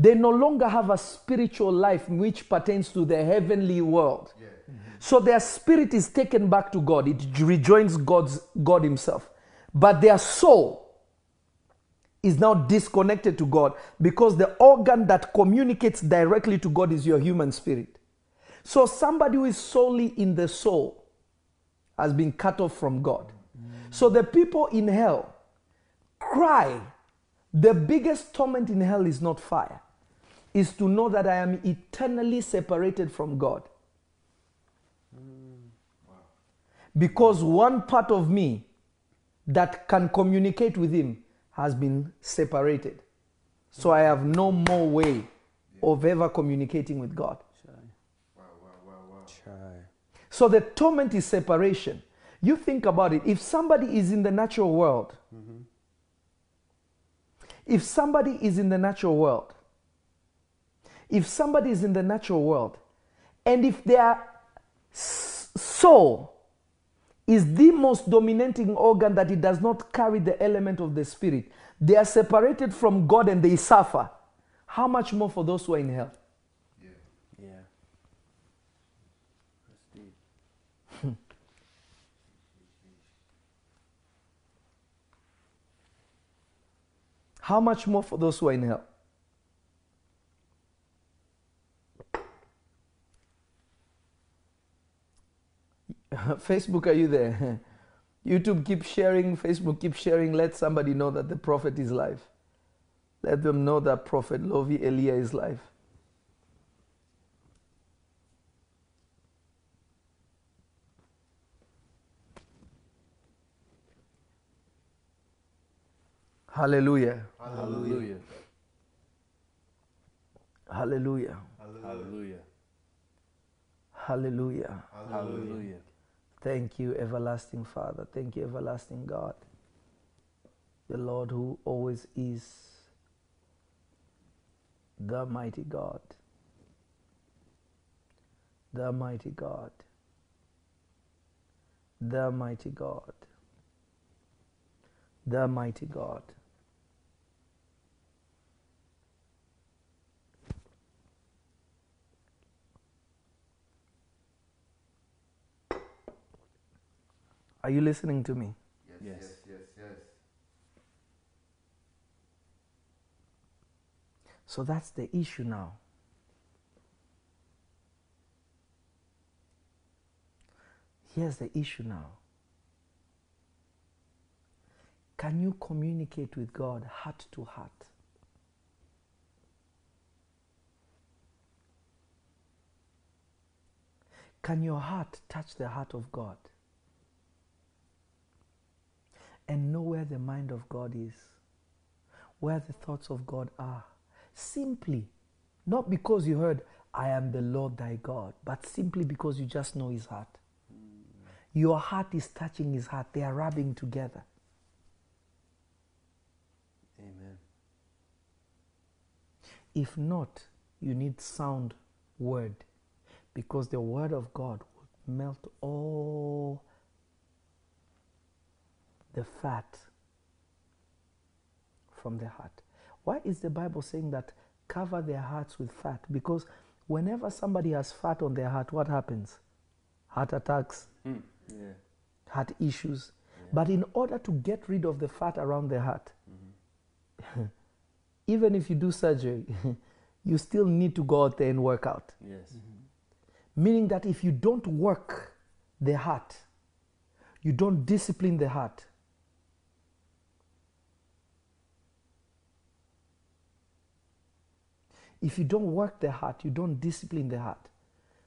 they no longer have a spiritual life which pertains to the heavenly world. Yeah. Mm-hmm. So their spirit is taken back to God. It rejoins God's God Himself. But their soul is now disconnected to God because the organ that communicates directly to God is your human spirit. So somebody who is solely in the soul has been cut off from God. Mm-hmm. So the people in hell cry. The biggest torment in hell is not fire, is to know that I am eternally separated from God. Because one part of me that can communicate with Him has been separated. So I have no more way of ever communicating with God. Wow, wow, wow, wow. Shy. So the torment is separation. You think about it. If somebody is in the natural world, mm-hmm. if somebody is in the natural world, if somebody is in the natural world, and if their soul is the most dominating organ that it does not carry the element of the spirit, they are separated from God and they suffer. How much more for those who are in hell? Yeah. Yeah. How much more for those who are in hell? Facebook, are you there? YouTube, keep sharing. Facebook, keep sharing. Let somebody know that the prophet is live. Let them know that prophet Lovy Elia is live. Hallelujah. Hallelujah. Hallelujah. Hallelujah. Hallelujah. Hallelujah. Thank you, everlasting Father. Thank you, everlasting God. The Lord who always is the mighty God. The mighty God. The mighty God. The mighty God. Are you listening to me? Yes, Yes. yes, yes, yes. So that's the issue now. Here's the issue now. Can you communicate with God heart to heart? Can your heart touch the heart of God and know where the mind of God is? where the thoughts of God are. Simply, not because you heard, I am the Lord thy God, but simply because you just know his heart. Your heart is touching his heart, they are rubbing together. Amen. If not, you need sound word because the word of God will melt all the fat from the heart. Why is the Bible saying that cover their hearts with fat? Because whenever somebody has fat on their heart, what happens? Heart attacks, Hmm. Yeah. heart issues. But in order to get rid of the fat around the heart, even if you do surgery, you still need to go out there and work out. Yes. Meaning that if you don't work the heart, you don't discipline the heart, if you don't work the heart, you don't discipline the heart,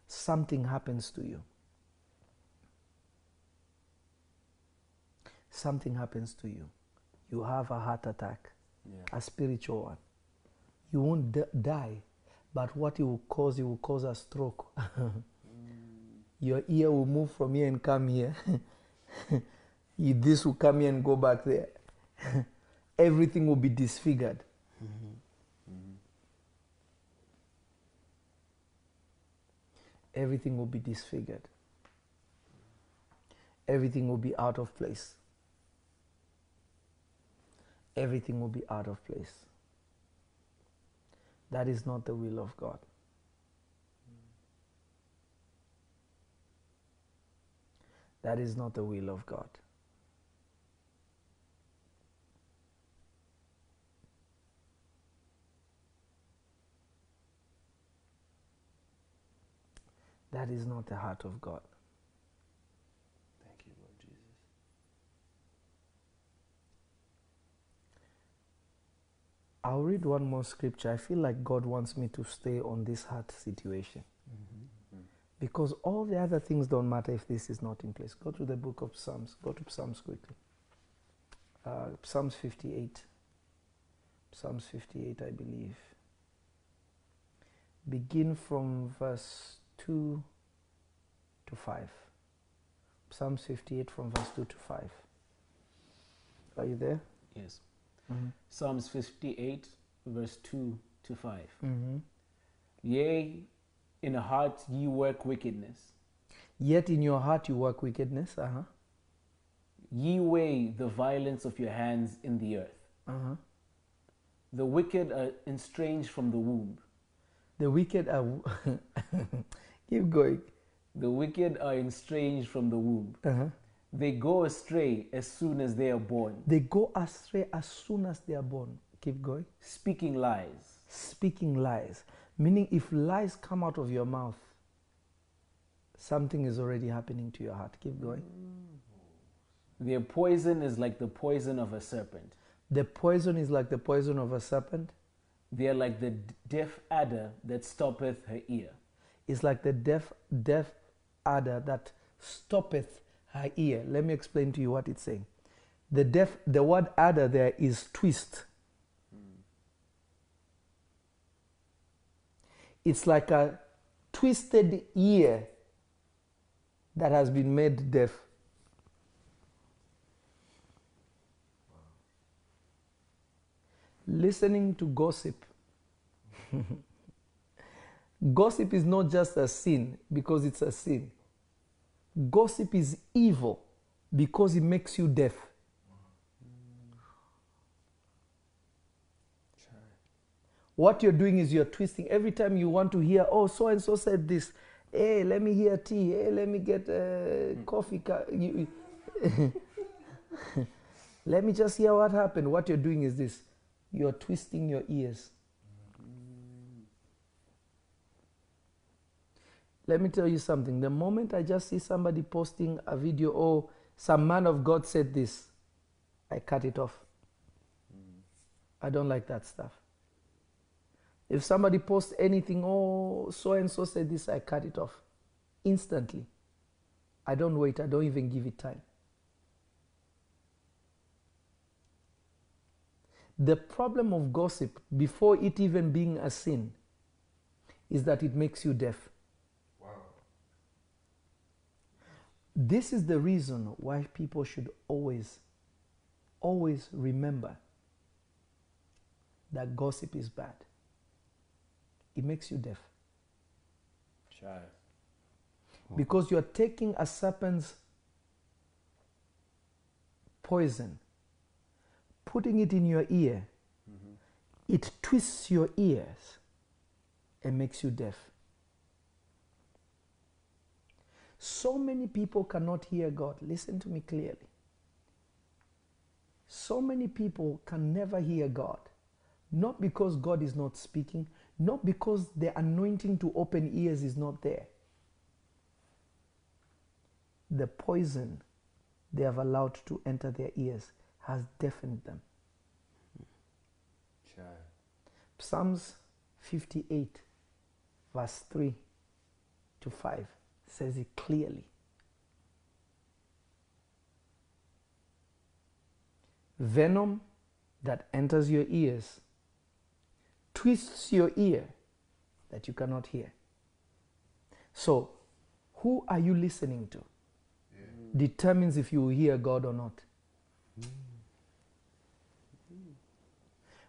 something happens to you. Something happens to you. You have a heart attack, Yeah. a spiritual one. You won't d- die, but what it will cause, it will cause a stroke. Mm. Your ear will move from here and come here. This will come here and go back there. Everything will be disfigured. Everything will be disfigured. Everything will be out of place. Everything will be out of place. That is not the will of God. That is not the will of God. That is not the heart of God. Thank you, Lord Jesus. I'll read one more scripture. I feel like God wants me to stay on this heart situation. Because all the other things don't matter if this is not in place. Go to the book of Psalms. Go to Psalms quickly. Uh, Psalms 58. Psalms 58, I believe. Begin from verse 2 to 5. Psalms 58 from verse 2 to 5. Are you there? Yes. Mm-hmm. Psalms 58, verse 2 to 5. Mm-hmm. Yea, in a heart ye work wickedness. Yet in your heart you work wickedness. Uh huh. Ye weigh the violence of your hands in the earth. Uh huh. The wicked are estranged from the womb. The wicked are. Keep going. The wicked are estranged from the womb. Uh huh. They go astray as soon as they are born, They go astray as soon as they are born. Keep going. speaking lies. Speaking lies. Meaning, if lies come out of your mouth, something is already happening to your heart. Keep going. Their poison is like the poison of a serpent. The poison is like the poison of a serpent. They are like the deaf adder that stoppeth her ear. It's like the deaf, deaf adder that stoppeth her ear. Let me explain to you what it's saying. The deaf, the word adder there is twist. It's like a twisted ear that has been made deaf. Listening to gossip. gossip is not just a sin because it's a sin. Gossip is evil because it makes you deaf. What you're doing is you're twisting. Every time you want to hear, oh, so and so said this. Hey, let me hear tea. Hey, let me get uh, coffee. Let me just hear what happened. What you're doing is this you're twisting your ears. Let me tell you something. The moment I just see somebody posting a video, oh, some man of God said this, I cut it off. I don't like that stuff. If somebody posts anything, oh, so and so said this, I cut it off instantly. I don't wait, I don't even give it time. The problem of gossip, before it even being a sin, is that it makes you deaf. Wow. This is the reason why people should always, always remember that gossip is bad. It makes you deaf Shy. because you're taking a serpent's poison, putting it in your ear. Mm-hmm. It twists your ears and makes you deaf. So many people cannot hear God. Listen to me clearly. So many people can never hear God. Not because God is not speaking, not because the anointing to open ears is not there. The poison they have allowed to enter their ears has deafened them. Shy. Psalms 58, verse 3 to 5 says it clearly. Venom that enters your ears twists your ear that you cannot hear. So, who are you listening to? Determines if you will hear God or not.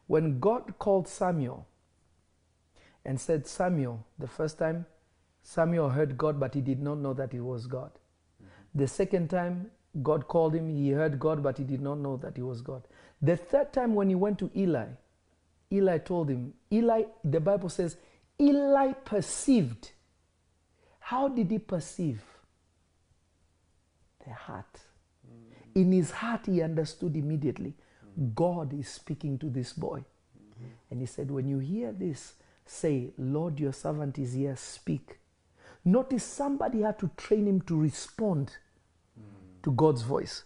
When God called Samuel and said, Samuel, the first time, Samuel heard God, but he did not know that it was God. The second time, God called him, he heard God, but he did not know that it was God. The third time, when he went to Eli, Eli told him, Eli, the Bible says, Eli perceived. How did he perceive? The heart. Mm. In his heart, he understood immediately God is speaking to this boy. Mm-hmm. And he said, When you hear this, say, Lord, your servant is here, speak. Notice somebody had to train him to respond to God's voice.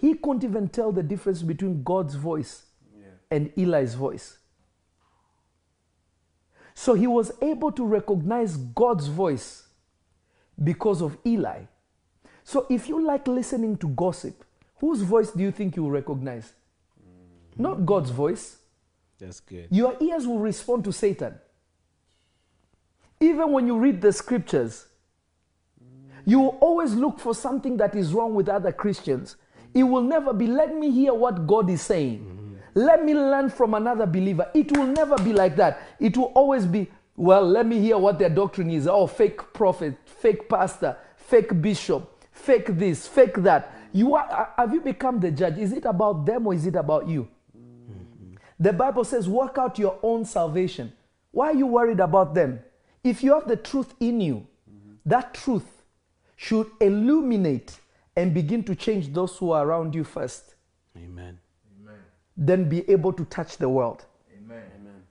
He couldn't even tell the difference between God's voice Yeah. and Eli's voice. So he was able to recognize God's voice because of Eli. So if you like listening to gossip, whose voice do you think you will recognize? Mm. Not God's voice. That's good. Your ears will respond to Satan. Even when you read the scriptures, you will always look for something that is wrong with other Christians. It will never be, let me hear what God is saying. Let me learn from another believer. It will never be like that. It will always be, well, let me hear what their doctrine is. Oh, fake prophet, fake pastor, fake bishop, fake this, fake that. You are, have you become the judge? Is it about them or is it about you? The Bible says, work out your own salvation. Why are you worried about them? If you have the truth in you, that truth should illuminate and begin to change those who are around you first, Amen. Amen. then be able to touch the world. Amen. Amen.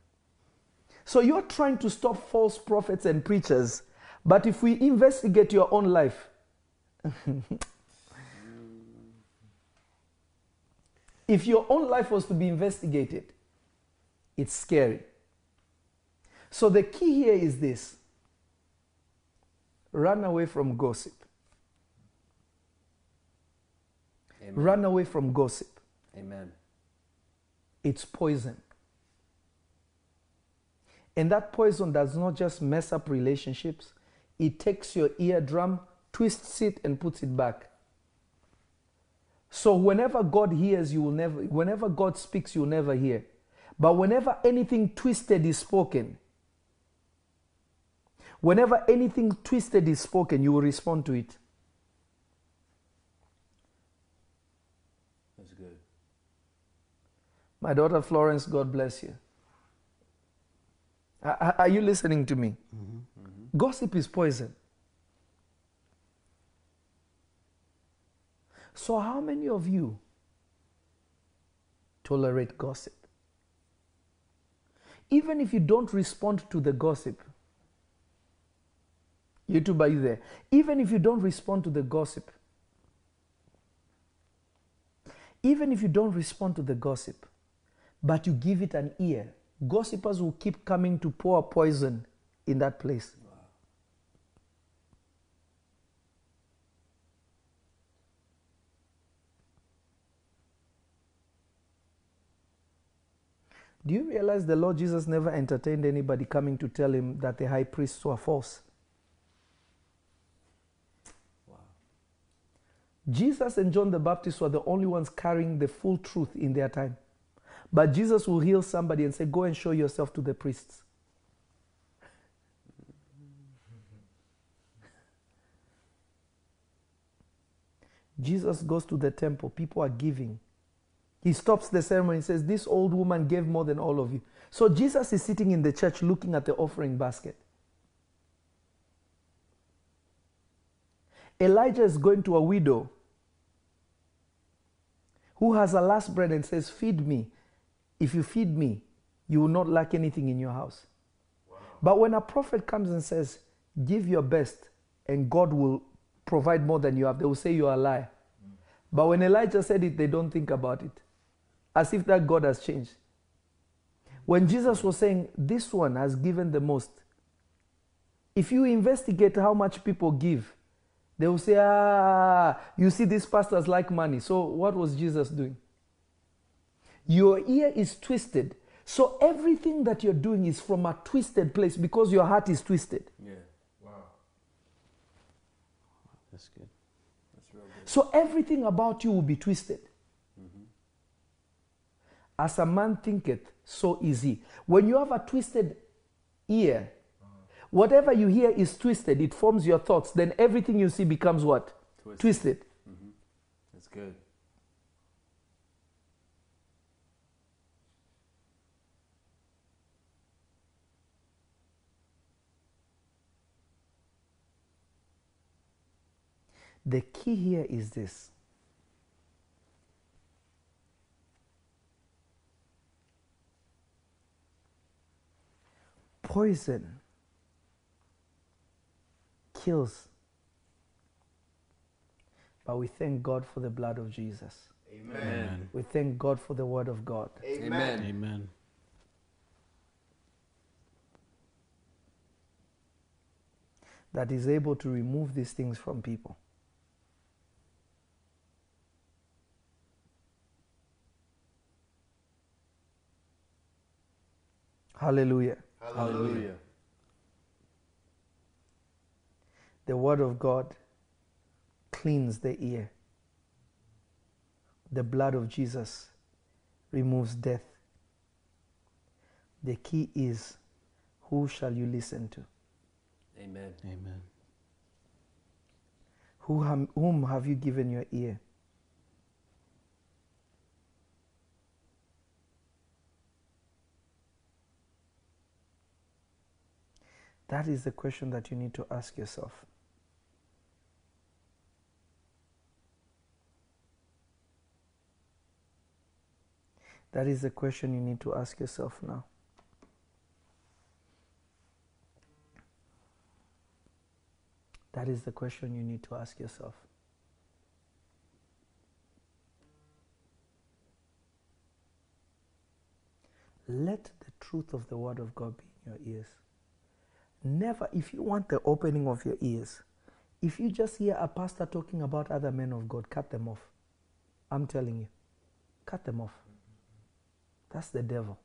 So you're trying to stop false prophets and preachers, but if we investigate your own life, if your own life was to be investigated, it's scary. So the key here is this run away from gossip. Amen. Run away from gossip. Amen. It's poison. And that poison does not just mess up relationships, it takes your eardrum, twists it, and puts it back. So whenever God hears, you will never, whenever God speaks, you'll never hear. But whenever anything twisted is spoken, whenever anything twisted is spoken, you will respond to it. That's good. My daughter Florence, God bless you. Are, are you listening to me? Mm-hmm. Mm-hmm. Gossip is poison. So, how many of you tolerate gossip? Even if you don't respond to the gossip, YouTube, are you there? Even if you don't respond to the gossip, even if you don't respond to the gossip, but you give it an ear, gossipers will keep coming to pour poison in that place. Do you realize the Lord Jesus never entertained anybody coming to tell him that the high priests were false? Jesus and John the Baptist were the only ones carrying the full truth in their time. But Jesus will heal somebody and say, Go and show yourself to the priests. Jesus goes to the temple, people are giving. He stops the ceremony and says, This old woman gave more than all of you. So Jesus is sitting in the church looking at the offering basket. Elijah is going to a widow who has a last bread and says, Feed me. If you feed me, you will not lack anything in your house. But when a prophet comes and says, Give your best and God will provide more than you have, they will say you are a liar. Mm. But when Elijah said it, they don't think about it. As if that God has changed. When Jesus was saying, This one has given the most, if you investigate how much people give, they will say, Ah, you see, these pastors like money. So, what was Jesus doing? Your ear is twisted. So, everything that you're doing is from a twisted place because your heart is twisted. Yeah. Wow. That's good. That's real good. So, everything about you will be twisted. As a man thinketh, so is he. When you have a twisted ear, whatever you hear is twisted, it forms your thoughts, then everything you see becomes what? Twisted. Twisted. Mm-hmm. That's good. The key here is this poison kills. But we thank God for the blood of Jesus. Amen. Amen. We thank God for the word of God. Amen. Amen. that is able to remove these things from people. Hallelujah. Hallelujah. The word of God cleans the ear. The blood of Jesus removes death. The key is who shall you listen to? Amen. Amen. Who ham, whom have you given your ear? That is the question that you need to ask yourself. That is the question you need to ask yourself now. That is the question you need to ask yourself. Let the truth of the Word of God be in your ears. Never, if you want the opening of your ears, if you just hear a pastor talking about other men of God, cut them off. I'm telling you, cut them off. That's the devil.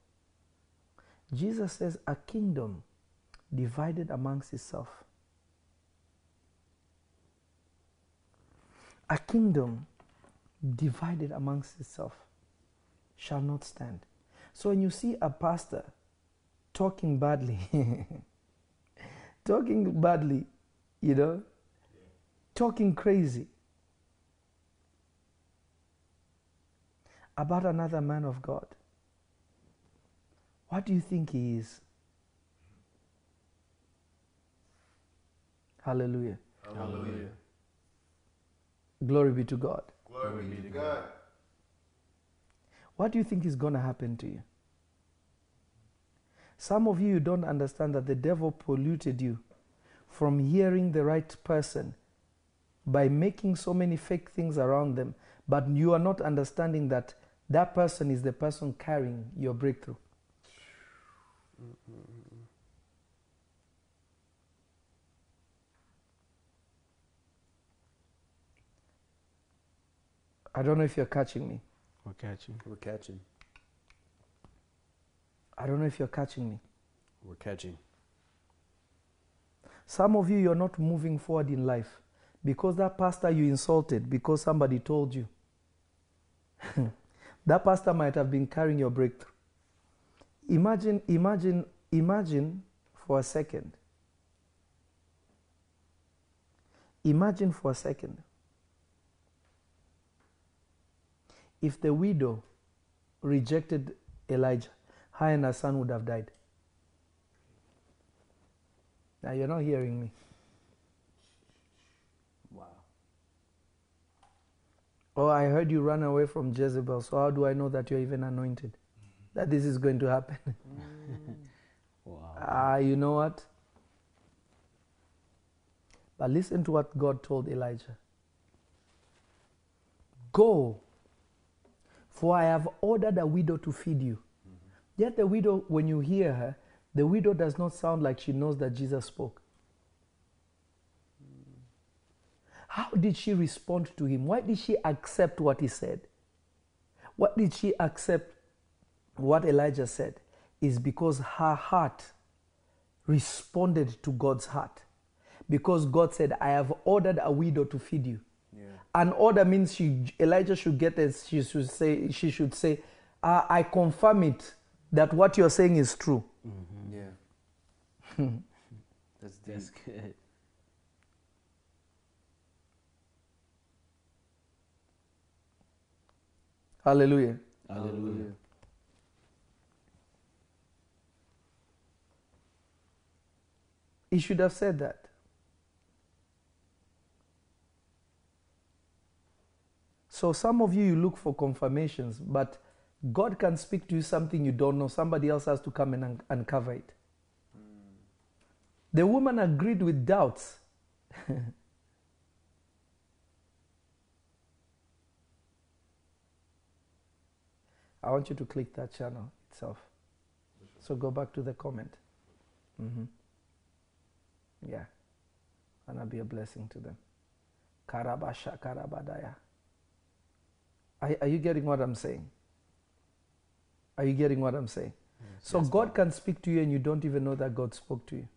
Jesus says, a kingdom divided amongst itself. A kingdom divided amongst itself shall not stand. So when you see a pastor talking badly, talking badly, you know, talking crazy about another man of God, what do you think he is? Hallelujah. Hallelujah. Glory be to God. Glory be to God. What do you think is going to happen to you? Some of you you don't understand that the devil polluted you from hearing the right person by making so many fake things around them, but you are not understanding that that person is the person carrying your breakthrough. I don't know if you're catching me. We're catching. We're catching. I don't know if you're catching me. We're catching. Some of you, you're not moving forward in life because that pastor you insulted because somebody told you. that pastor might have been carrying your breakthrough. Imagine, imagine, imagine for a second. Imagine for a second if the widow rejected Elijah, her and her son would have died. Now you're not hearing me. Wow. Oh, I heard you run away from Jezebel, so how do I know that you're even anointed? That this is going to happen. Wow. Ah, you know what? But listen to what God told Elijah Go, for I have ordered a widow to feed you. Yet the widow, when you hear her, the widow does not sound like she knows that Jesus spoke. How did she respond to him? Why did she accept what he said? What did she accept what Elijah said? Is because her heart responded to God's heart. Because God said, I have ordered a widow to feed you. Yeah. An order means she, Elijah should get it. She should say, she should say, "Ah, I confirm it that what you're saying is true. Yeah. That's deep. That's good. Hallelujah. Hallelujah. He should have said that. So some of you, you look for confirmations, but God can speak to you something you don't know. Somebody else has to come and un- uncover it. The woman agreed with doubts. I want you to click that channel itself. So go back to the comment. hmm Yeah. And I'll be a blessing to them. Karabasha Karabadaya. Are, are you getting what I'm saying? Are you getting what I'm saying? So Yes, God can speak to you and you don't even know that God spoke to you.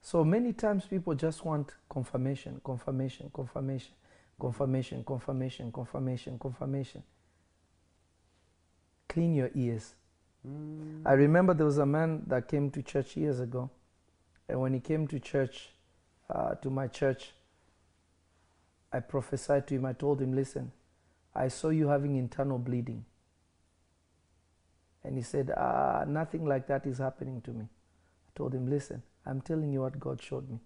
So many times people just want confirmation, confirmation, confirmation, confirmation, confirmation, confirmation, confirmation. Clean your ears. Mm. I remember there was a man that came to church years ago, and when he came to church, uh, to my church, I prophesied to him. I told him, "Listen, I saw you having internal bleeding." And he said, ah, "Nothing like that is happening to me." I told him, "Listen, I'm telling you what God showed me.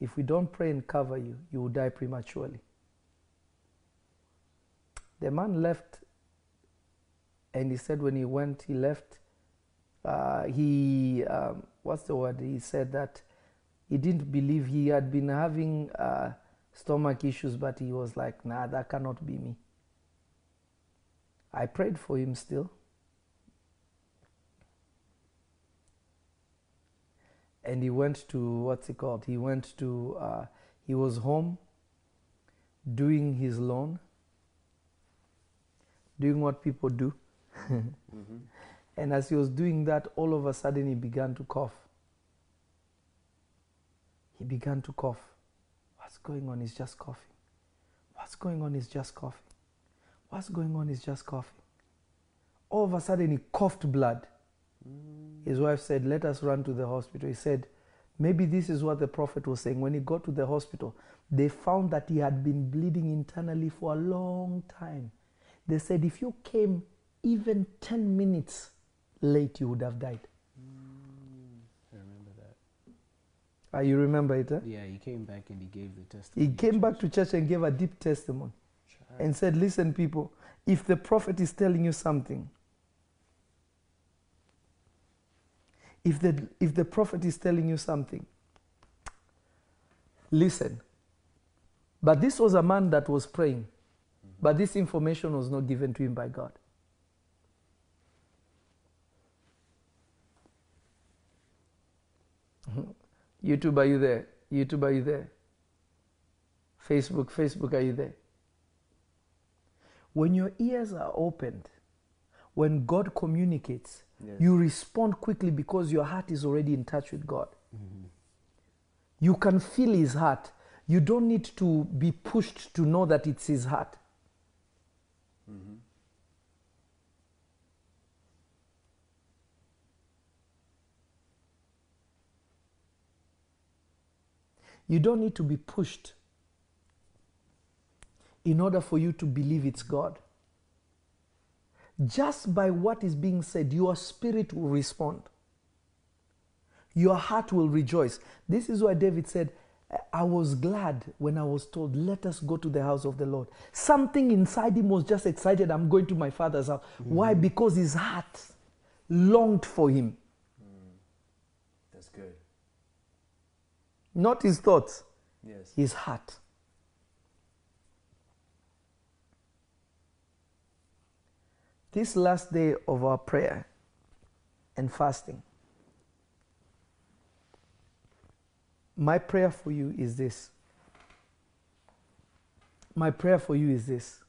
If we don't pray and cover you, you will die prematurely." The man left and he said when he went he left uh, he um, what's the word? He said that he didn't believe he had been having uh, stomach issues but he was like nah that cannot be me. I prayed for him still. And he went to what's it called? He went to uh, he was home doing his loan doing what people do Mm-hmm. And as he was doing that, all of a sudden he began to cough. He began to cough. What's going on? He's just coughing. What's going on? He's just coughing. What's going on? He's just coughing. All of a sudden he coughed blood. His wife said, Let us run to the hospital. He said, Maybe this is what the prophet was saying. When he got to the hospital, they found that he had been bleeding internally for a long time. They said, If you came even 10 minutes late, you would have died. I remember that. Ah, you remember it? Huh? Yeah, he came back and he gave the testimony. He came back to church and gave a deep testimony and said, Listen, people, if the prophet is telling you something, if the, if the prophet is telling you something, listen. But this was a man that was praying, but this information was not given to him by God. YouTube, are you there? YouTube, are you there? Facebook, Facebook, are you there? When your ears are opened, when God communicates, Yes. you respond quickly because your heart is already in touch with God. Mm-hmm. You can feel His heart. You don't need to be pushed to know that it's His heart. You don't need to be pushed in order for you to believe it's God. Just by what is being said, your spirit will respond. Your heart will rejoice. This is why David said, I was glad when I was told, Let us go to the house of the Lord. Something inside him was just excited, I'm going to my father's house. Why? Mm. Because his heart longed for him, That's good. Not his thoughts, Yes. his heart. This last day of our prayer and fasting, my prayer for you is this. My prayer for you is this.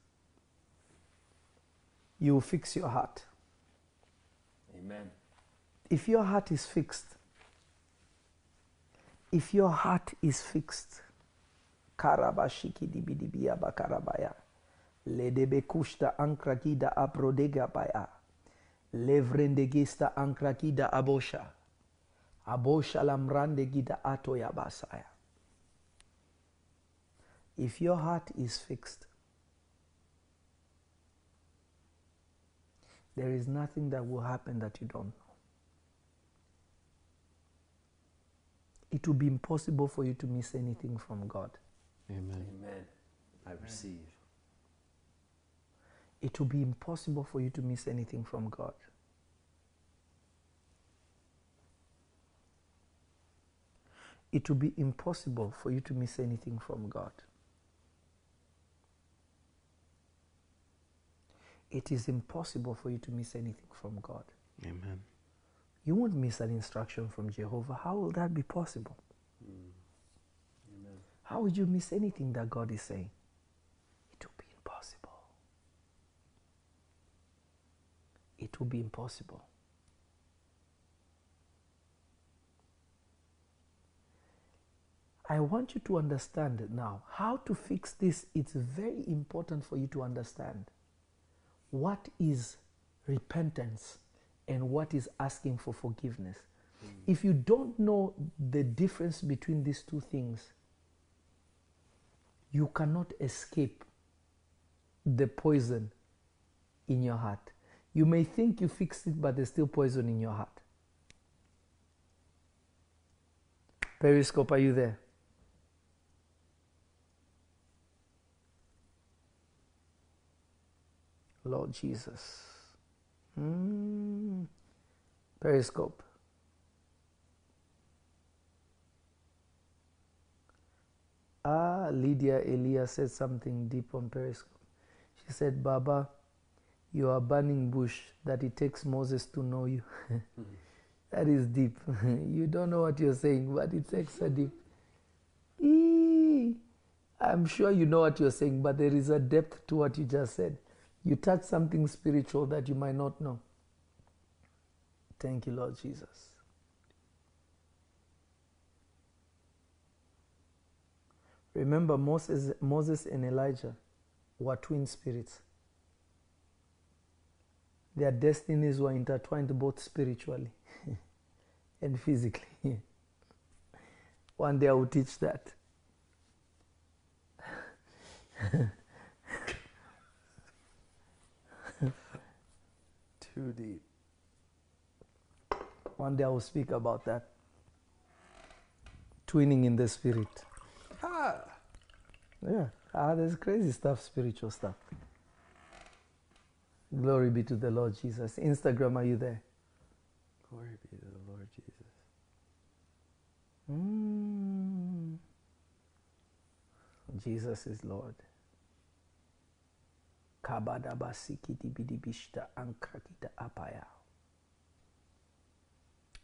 You will fix your heart. Amen. If your heart is fixed, if your heart is fixed, karabashiki dibidibiya bakarabaya, ankrakida levrendegista ankrakida abosha, abosha lamrandegida. If your heart is fixed, there is nothing that will happen that you don't It will be impossible for you to miss anything from God. Amen. Amen. I receive. It will be impossible for you to miss anything from God. It will be impossible for you to miss anything from God. It is impossible for you to miss anything from God. Amen. You won't miss an instruction from Jehovah. How will that be possible? Hmm. Amen. How would you miss anything that God is saying? It will be impossible. it will be impossible. I want you to understand now how to fix this. It's very important for you to understand what is repentance and what is asking for forgiveness. If you don't know the difference between these two things, you cannot escape the poison in your heart. You may think you fixed it, but there's still poison in your heart. Periscope, are you there? Lord Jesus. Mm. Periscope. Ah, Lydia Elia said something deep on Periscope. She said, Baba, you are burning bush that it takes Moses to know you. that is deep. you don't know what you're saying, but it's extra deep. Eee. I'm sure you know what you're saying, but there is a depth to what you just said. You touch something spiritual that you might not know. Thank you, Lord Jesus. Remember, Moses, Moses and Elijah were twin spirits. Their destinies were intertwined both spiritually and physically. One day I will teach that. Too deep. One day I will speak about that. Twinning in the spirit. Ah. Yeah. Ah, there's crazy stuff, spiritual stuff. Glory be to the Lord Jesus. Instagram, are you there? Glory be to the Lord Jesus. Mm. Jesus is Lord. Kabadabasikiti bidibishta ankrakita apaya.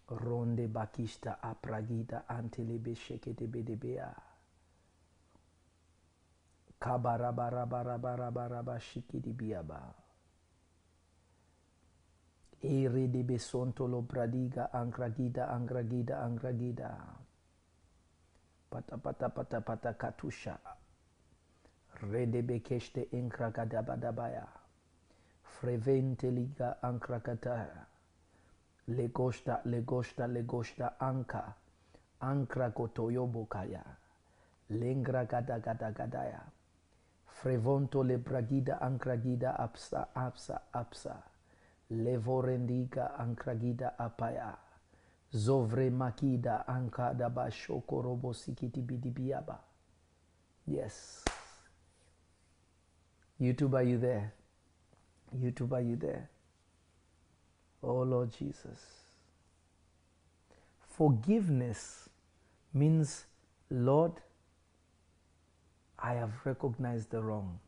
Ronde bakishta apragita antelebe shekete bedebea. Kabarabarabarabarabaraba shikidi biaba. Ere de besontolo bradiga angragida angragida angragida. Pata pata pata pata katusha. Rede bekeshte enkragadabadabaya. Frevente liga ankrakataya. legosta legoshta legoshta anka. Ankra kotoyobokaya. Lengra gada gada gadaya. Frevonto le bragida ankragida apsa apsa apsa. Levorendiga ankragida apaya. Zovre makida ankada bashoko robo sikiti bidibiaba. Yes. YouTube, are you there? YouTube, are you there? Oh Lord Jesus. Forgiveness means, Lord, I have recognized the wrong.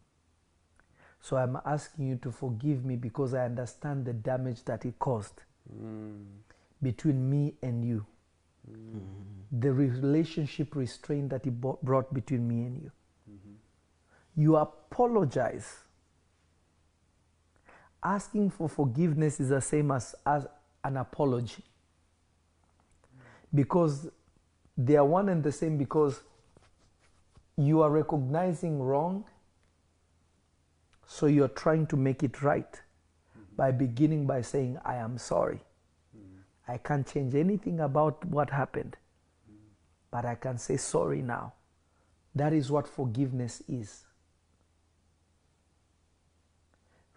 So I'm asking you to forgive me because I understand the damage that it caused mm. between me and you. Mm. The relationship restraint that it brought between me and you. You apologize. Asking for forgiveness is the same as, as an apology. Because they are one and the same because you are recognizing wrong, so you're trying to make it right by beginning by saying, I am sorry. I can't change anything about what happened, but I can say sorry now. That is what forgiveness is.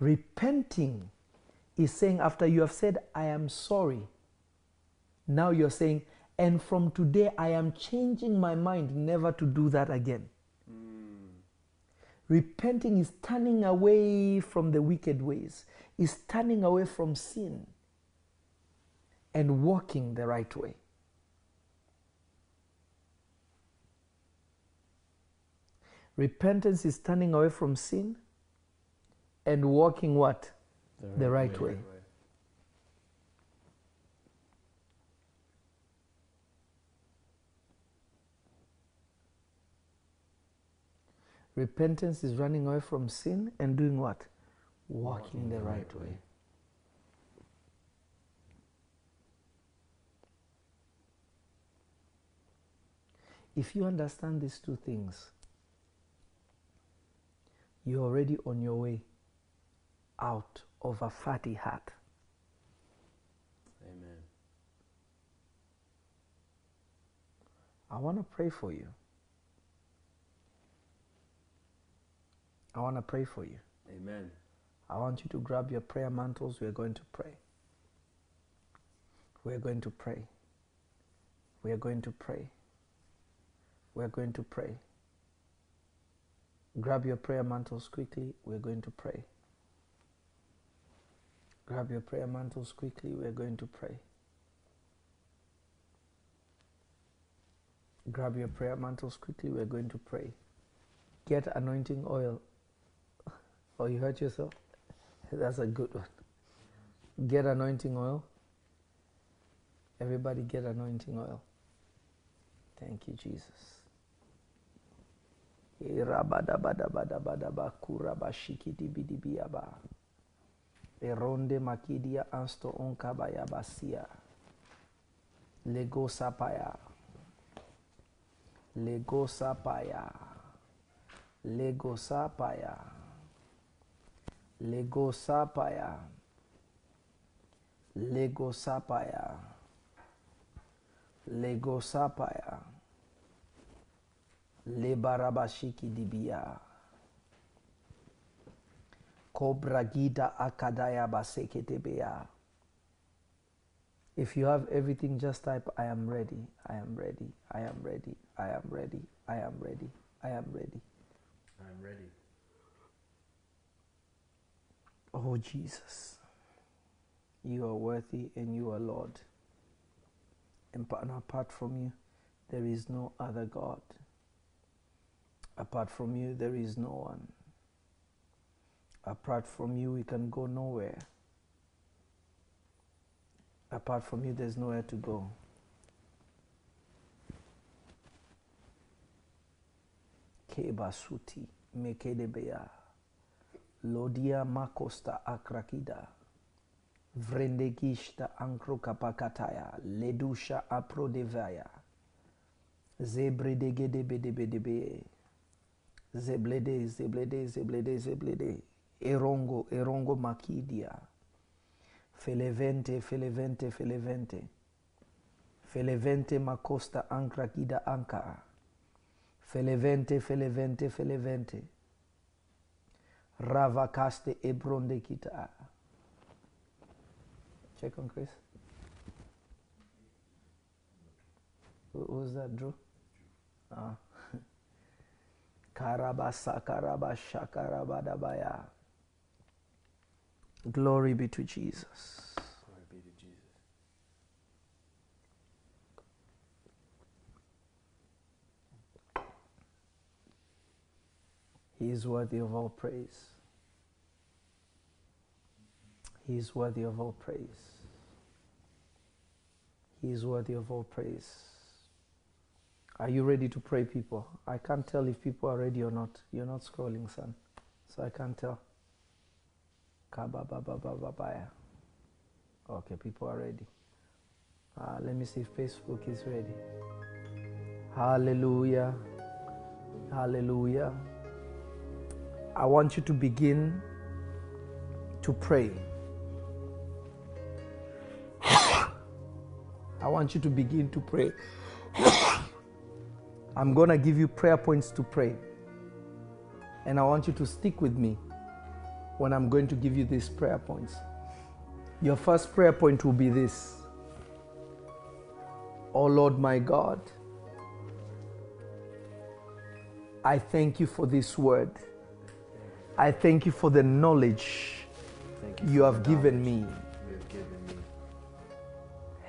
Repenting is saying, after you have said, I am sorry, now you're saying, and from today I am changing my mind never to do that again. Repenting is turning away from the wicked ways, is turning away from sin and walking the right way. Repentance is turning away from sin and walking what? The right, the right way. way. Repentance is running away from sin and doing what? Walking, walking the, right, right way. way. If you understand these two things, you're already on your way out of a fatty heart. Amen. I want to pray for you. I want to pray for you. Amen. I want you to grab your prayer mantles. We're going to pray. We're going to pray. We're going to pray. We're going to pray. Grab your prayer mantles quickly. We're going to pray. Grab your prayer mantles quickly. We're going to pray. Grab your prayer mantles quickly. We're going to pray. Get anointing oil. Oh, you hurt yourself? That's a good one. Get anointing oil. Everybody get anointing oil. Thank you, Jesus. Kurabashikidibidibiaba. Eronde makidia ansto onkabaya basia. Lego sapaya. Lego sapaya. Lego sapaya. Lego sapaya. Lego sapaya. Lego sapaya. Lebarabashiki dibia. Cobra gida akadaya baseketebea. If you have everything, just type I am ready. I am ready. I am ready. I am ready. I am ready. I am ready. I'm ready. Oh Jesus, you are worthy and you are Lord. And apart from you, there is no other God. Apart from you, there is no one. Apart from you, we can go nowhere. Apart from you, there's nowhere to go. Kebasuti mekedebea. Lodia makosta akrakida. Vrendegishta ankrokapakataya. Ledusha aprodevaya. Zebredegedebedebedebe. Zeblede, zeblede, zeblede, zeblede. Erongo, erongo makidia. Felevente, felevente, felevente. Felevente makosta ankrakida anka. Felevente, felevente, felevente. Ravakaste ebronde kita. Check on Chris. Who was that, Drew? Ah. Karabasa karabasha karabadabaya. Glory be to Jesus. Glory be to Jesus. He is worthy of all praise. He is worthy of all praise. He is worthy of all praise. Are you ready to pray, people? I can't tell if people are ready or not. You're not scrolling, son. So I can't tell. Kabababababaya. Okay, people are ready. Uh, let me see if Facebook is ready. Hallelujah. Hallelujah. I want you to begin to pray. I want you to begin to pray. I'm going to give you prayer points to pray. And I want you to stick with me when I'm going to give you these prayer points. Your first prayer point will be this Oh Lord my God, I thank you for this word. I thank you for the knowledge you have given knowledge me. You have given me.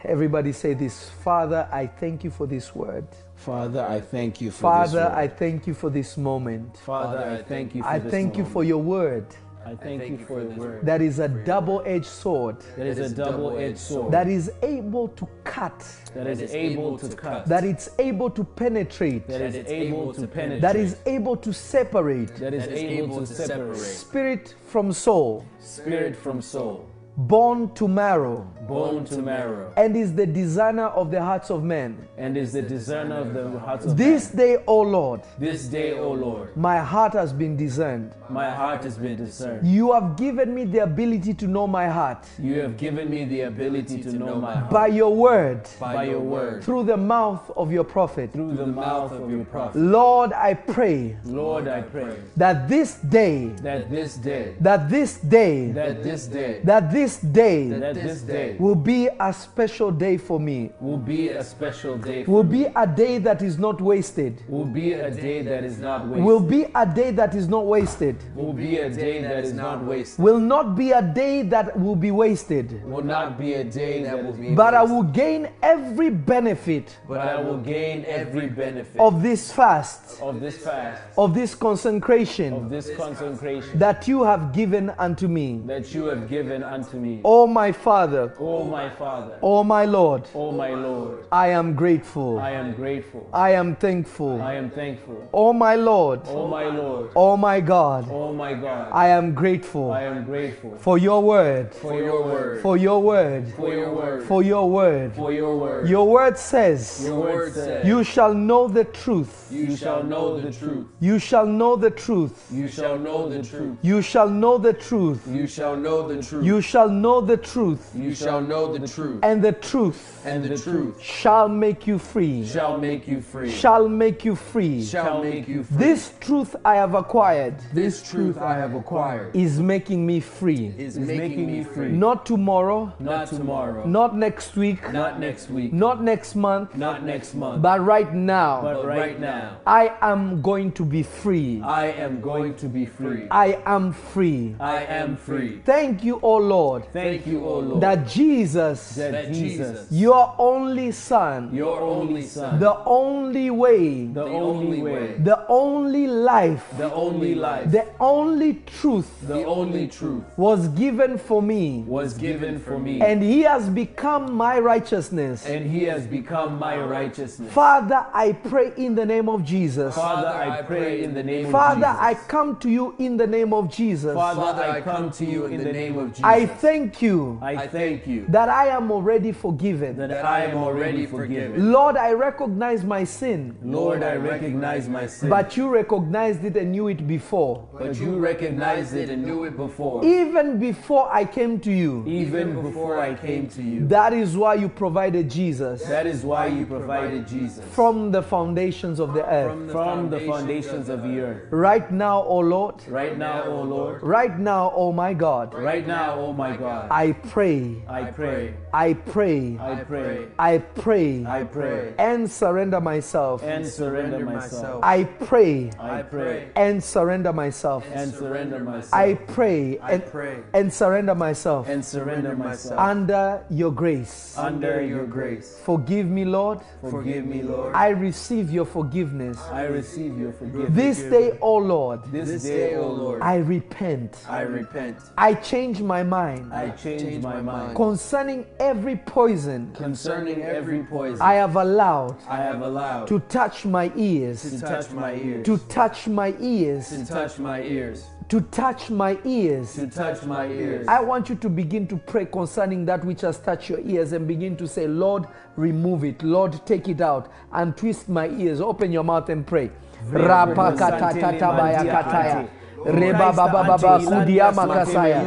Everybody say this Father, I thank you for this word. Father, I thank you for Father, this word. Father, I thank you for this moment. Father, I thank you for I thank you for your word I thank, you for your this word. that is a double edged sword That is a double-edged sword. that is able to cut, that is able to cut. that it's able to penetrate, That is able to penetrate. that is able to separate That is able to separate spirit from soul, spirit from soul, bone to marrow, bone to marrow, and is the designer of the hearts of men. and is the discerner of the hearts of men. This men. day, O Lord, This day, O Lord, my heart has been discerned. my heart has been discerned. You have given me the ability to know my heart You have given me the ability to know my heart by your word, by your word, through the mouth of your prophet. through the mouth of your prophet. Lord, I pray Lord, I pray that this day, that this day, that this day, that this day, that this day that this day will be a special day for me. will be a special day. For Will be a day that is not wasted. will be a day that is not wasted. Will be a day that is not wasted. will be a day that is not wasted. Will not be a day that will be wasted. Will not be a day that will be. But I will gain every benefit But I will gain every benefit of this fast, of this fast, of this consecration of this consecration that you have given unto me. that you have given unto me. Oh, my Father, Oh my Father, oh, my Lord, oh my Lord, I am grateful. I am grateful. I am thankful. I am thankful. Oh, my Lord, Oh my Lord, oh, my God, oh my God, I am grateful I am grateful for your word, for your word, for your word, for your word, for your word. for your word. Your word says, Your word says, You shall know the truth. You shall know the truth. You shall know the truth. You shall know the truth. You shall know the truth. You shall know the truth. You shall know the truth. You shall know the truth. And the truth And the truth shall make you free. shall make you free. Shall make you free. Shall make you free. This truth I have acquired This truth I have acquired is making me free. is making me free. Not tomorrow, Not tomorrow, not next week, not next week, not next month, not next month, but right now. but right now. I am going to be free. I am going to be free. I am free. I am free. Thank you, O Lord, Thank you, O Lord, that Jesus, that that Jesus, your only Son, your only Son, the only way, the only way, the only life, the only life, the only truth. The only truth. Was given for me, was given for me, and He has become my righteousness. and He has become my righteousness. Father, I pray in the name of Jesus. Father, I pray in the name Father, of I come to you in the name of Jesus. Father, I come to you in the name of Jesus. I thank you. I thank you that I am already forgiven. that I am already forgiven. Lord, I recognize my sin, Lord, I recognize my sin, but you recognized it and knew it before. but you recognized it and knew it before, Even before I came to you. even before I came to you. That is why you provided Jesus That is why you provided Jesus from the foundations of the earth. from the foundations of the earth. Right now, O Lord, Right now, O Lord, right now, O my God, right now, O my God, I pray, I I pray. I pray, I pray, I pray, I pray, and surrender myself. and surrender myself. I pray I pray and surrender myself. and surrender myself. I pray and, pray and surrender myself and surrender myself under your grace. under your grace. Forgive me, Lord. Forgive me, Lord. I receive your forgiveness. I receive your forgiveness. This day, O Lord, This day, O Lord, I repent. I repent. I change my mind I change my mind concerning every poison concerning every poison I have allowed I have allowed to touch my ears, to touch my ears, to touch my ears, to touch my ears, to touch my ears. to touch my ears. I want you to begin to pray concerning that which has touched your ears and begin to say, Lord, remove it. Lord, take it out and twist my ears. Open your mouth and pray. Rapakatatabayakataya. Reba baba baba kudia makasaya.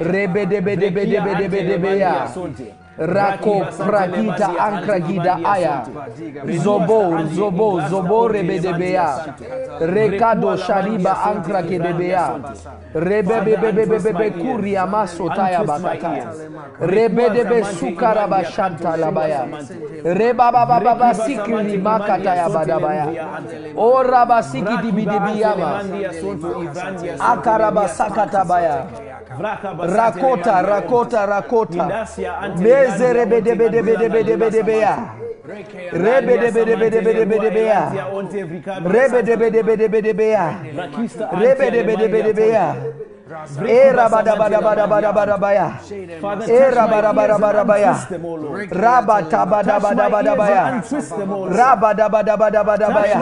Rebe debe debe debe debe debe ya. rako pragita ankragida aya. Zobo zobo zobo rebedebeya rekado shariba ankrakedebeya rebebebebebebe kuria masotaya bakataya rebedebe sukaraba shantalabaya rebababababa sikili makataya badabaya oraba sikidibidibiyama akaraba sakatabaya rakota rakota rakota mezerebedebedebedebedebedebeya rebedebedebedebedebeya rebedebedebedebedebeya rebedebedebedebeya erabadabadabadabadabadabaya erabadabadabadabaya rabatabadabadabadabaya rabadabadabadabadabaya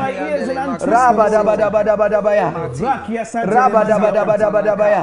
rabadabadabadabadabaya rabadabadabadabadabaya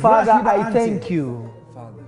Father, I thank you. Father,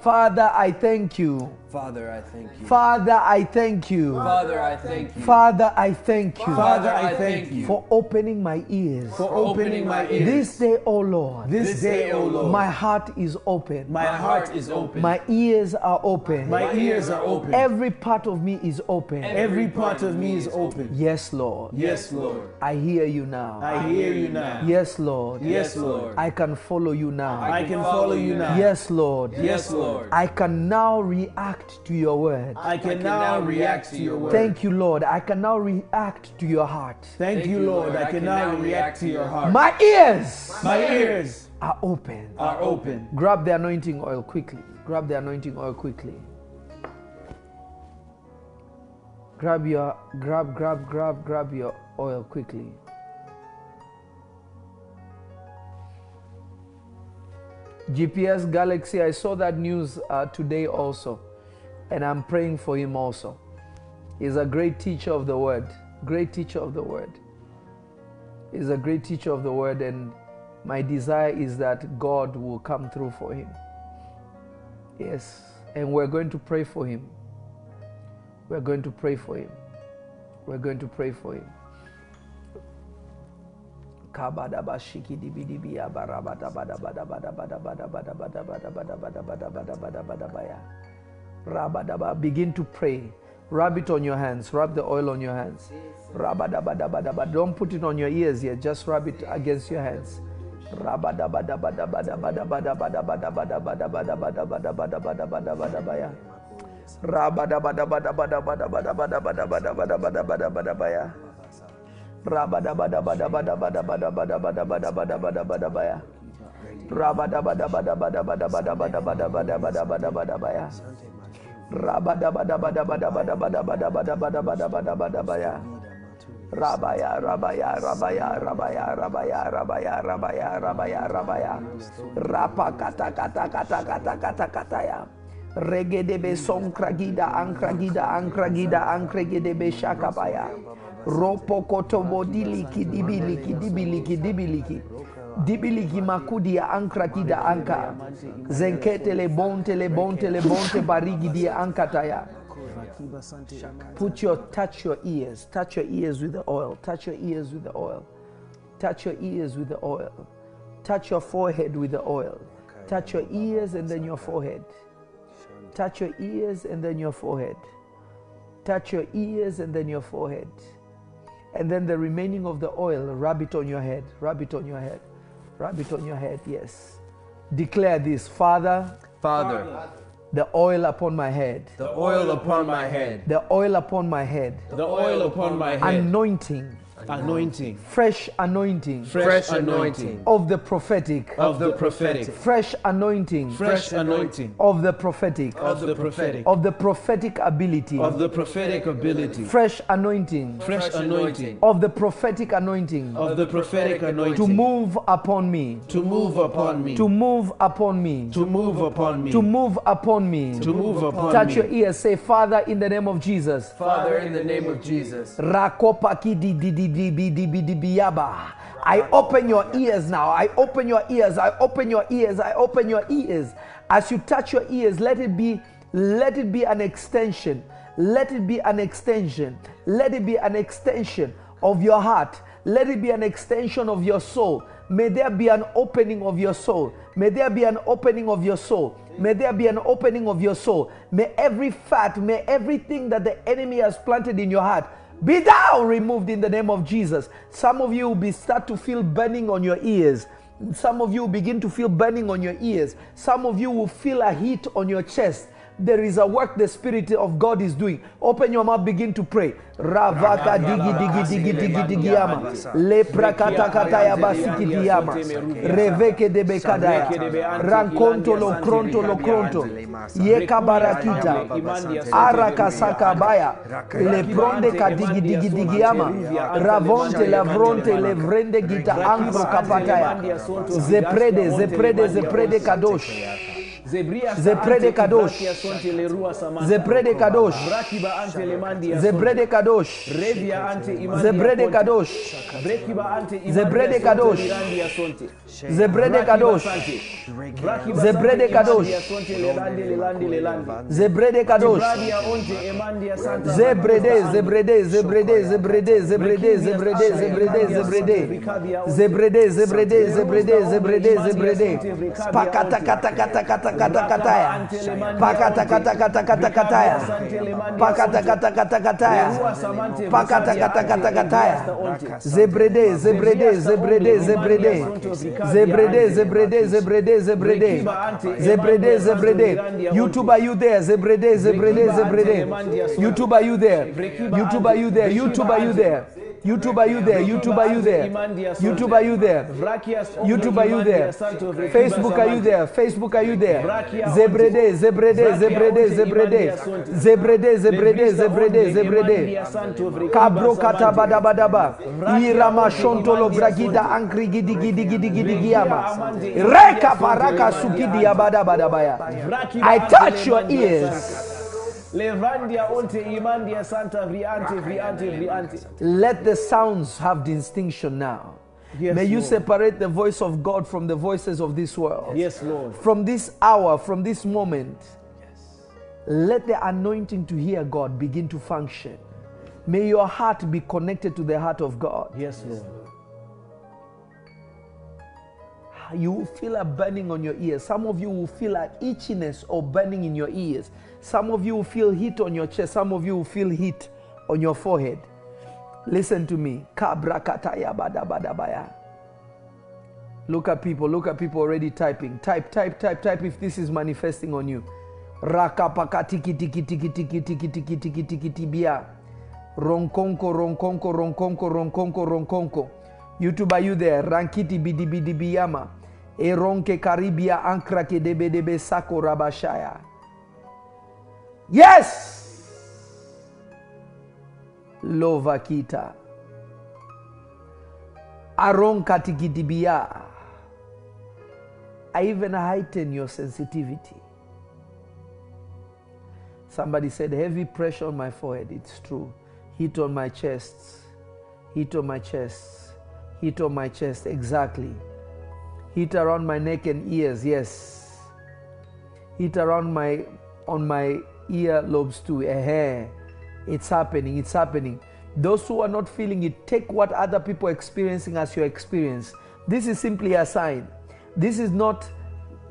Father, I thank you. Father, I thank you. Father, I thank you. Father, I thank you. Father, I thank you Father, I thank you for opening my ears. for opening my ears. This day, O Lord, This day, O Lord, my heart is open. my heart is open. My ears are open. My ears are open. Every part of me is open. Every part of me is open. Yes, Lord. Yes, Lord. I hear you now. I hear you now. Yes, Lord. Yes, Lord. I can follow you now. I can follow you now. Yes, Lord. Yes, Lord. I can now react to your word. I can now react to your word. Thank you, Lord. I can now react to your heart. Thank you, Lord. I can now react to your heart. My ears My ears are open. are open. Grab the anointing oil quickly. Grab the anointing oil quickly. Grab your grab grab grab grab your oil quickly. GPS Galaxy, I saw that news uh, today also, and I'm praying for him also. He's a great teacher of the word, great teacher of the word. He's a great teacher of the word, and my desire is that God will come through for him. Yes, and we're going to pray for him. We're going to pray for him. We're going to pray for him. Rabadaba. Begin to pray. Rub it on your hands. Rub the oil on your hands. Rabadabadabadaba. Don't put it on your ears yet. Just rub it against your hands. Rabadabadabadabadabadabadabadabadabadabadabadabadabadabadabadabadabadabadabadabaya. Rabadabadabadabadabadabadabadabadabadabadabadabadabadabaya. Rabadabadabadabadabadabadabadabadabadabadabadabadabadabaya. Rabadabadabadabadabadabadabadabadabadabadabadabadabaya dibili makudi ya ankra kida anka. Zenkete bontele bontele bonte barigi dia ankataya put your touch your ears. Touch your ears with the oil. Touch your ears with the oil. Touch your ears with the oil. Touch your forehead with the oil. Touch your ears and then your forehead. Touch your ears and then your forehead. Touch your ears and then your forehead. And then the remaining of the oil rub it on your head. Rub it on your head rub it on your head. Yes. Declare this, Father, Father, the oil upon my head, the oil upon my head, the oil upon my head, The oil upon my head. anointing, Anointing. fresh anointing fresh anointing of the prophetic, Of the prophetic. fresh anointing Fresh anointing. of the prophetic, Of the prophetic. of the prophetic ability, Of the prophetic ability. fresh anointing Fresh anointing. of the prophetic anointing Of the prophetic anointing. to move upon me, To move upon me. to move upon me, To move upon me. to move upon me. To move upon me. Touch your ears, say, Father, in the name of Jesus. Father, in the name of Jesus. Rakopaki di di yaba. I open your ears now. I open your ears. I open your ears. I open your ears. As you touch your ears, let it be let it be an extension. Let it be an extension. Let it be an extension of your heart. Let it be an extension of your soul. May there be an opening of your soul. May there be an opening of your soul. May there be an opening of your soul. May every fat, may everything that the enemy has planted in your heart be thou removed in the name of Jesus. Some of you will be start to feel burning on your ears. Some of you will begin to feel burning on your ears. Some of you will feel a heat on your chest. There is a work the Spirit of God is doing. Open your mouth, begin to pray. Ravaka digi digi digi digi digi yama. Lepra kata kata ya basiki diyama. Reveke de bekadaya. Rankonto lo kronto lo kronto. Yeka barakita. Araka sakabaya. Lepronde kadigi digi digi yama. Ravonte lavronte levrende gita angro kapataya. Zeprede zeprede zeprede kadosh. Zeprede kadosh. Zeprede kadosh. Zebrede kadosh. Zebrede kadosh. Zebrede kadosh. Zebrede kadosh. Zebrede kadosh. Zebrede kadosh. Zebrede, zebrede, zebrede, zebrede, zebrede, zebrede, zebrede, zebrede. Zebrede, zebrede, zebrede, zebrede, zebrede. Pakata kata kata kata kata kataya. Pakata kata kata kata kataya. Pakata kata kata kataya. Pakata kata kata kataya. Zebrede, zebrede, zebrede, zebrede. Zebrede, zebrede, zebrede, zebrede. Zebrede, zebrede. YouTube are you there? Zebrede, zebrede, zebrede. YouTube are you there? YouTube are you there? YouTube are you there? YouTube are you there? YouTube are you there? YouTube are you there? YouTube are you there? Facebook are you there? Facebook are you there? Zebrede, zebrede, zebrede, zebrede. Zebrede, zebrede, zebrede, zebrede. Cabro bada. Irama shontolo bragida ankri gidi gidi gidi gidi giama. Reka paraka sukidi abada bada. I touch your ears. Levandia onte imandia santa vriante vriante vriante. Let the sounds have distinction now. Yes, May you Lord. separate the voice of God from the voices of this world. Yes, Lord. From this hour, from this moment, yes. let the anointing to hear God begin to function. May your heart be connected to the heart of God. Yes, Lord. You will feel a burning on your ears. Some of you will feel an itchiness or burning in your ears. Some of you feel heat on your chest. Some of you feel heat on your forehead. Listen to me. Look at people. Look at people already typing. Type, type, type, type if this is manifesting on you. Ronkonko, ronkonko, ronkonko, ronkonko, ronkonko. YouTube, are you there? Rankiti bidi bidi biyama. Eronke karibia ankra ke debe debe sako rabashaya. Yes! Lovakita. Aron katikidibia. I even heighten your sensitivity. Somebody said, heavy pressure on my forehead. It's true. Heat on my chest. Heat on my chest. Heat on my chest. Exactly. Heat around my neck and ears. Yes. Heat around my on my ear lobes too. Eh, It's happening. It's happening. Those who are not feeling it, take what other people are experiencing as your experience. This is simply a sign. This is not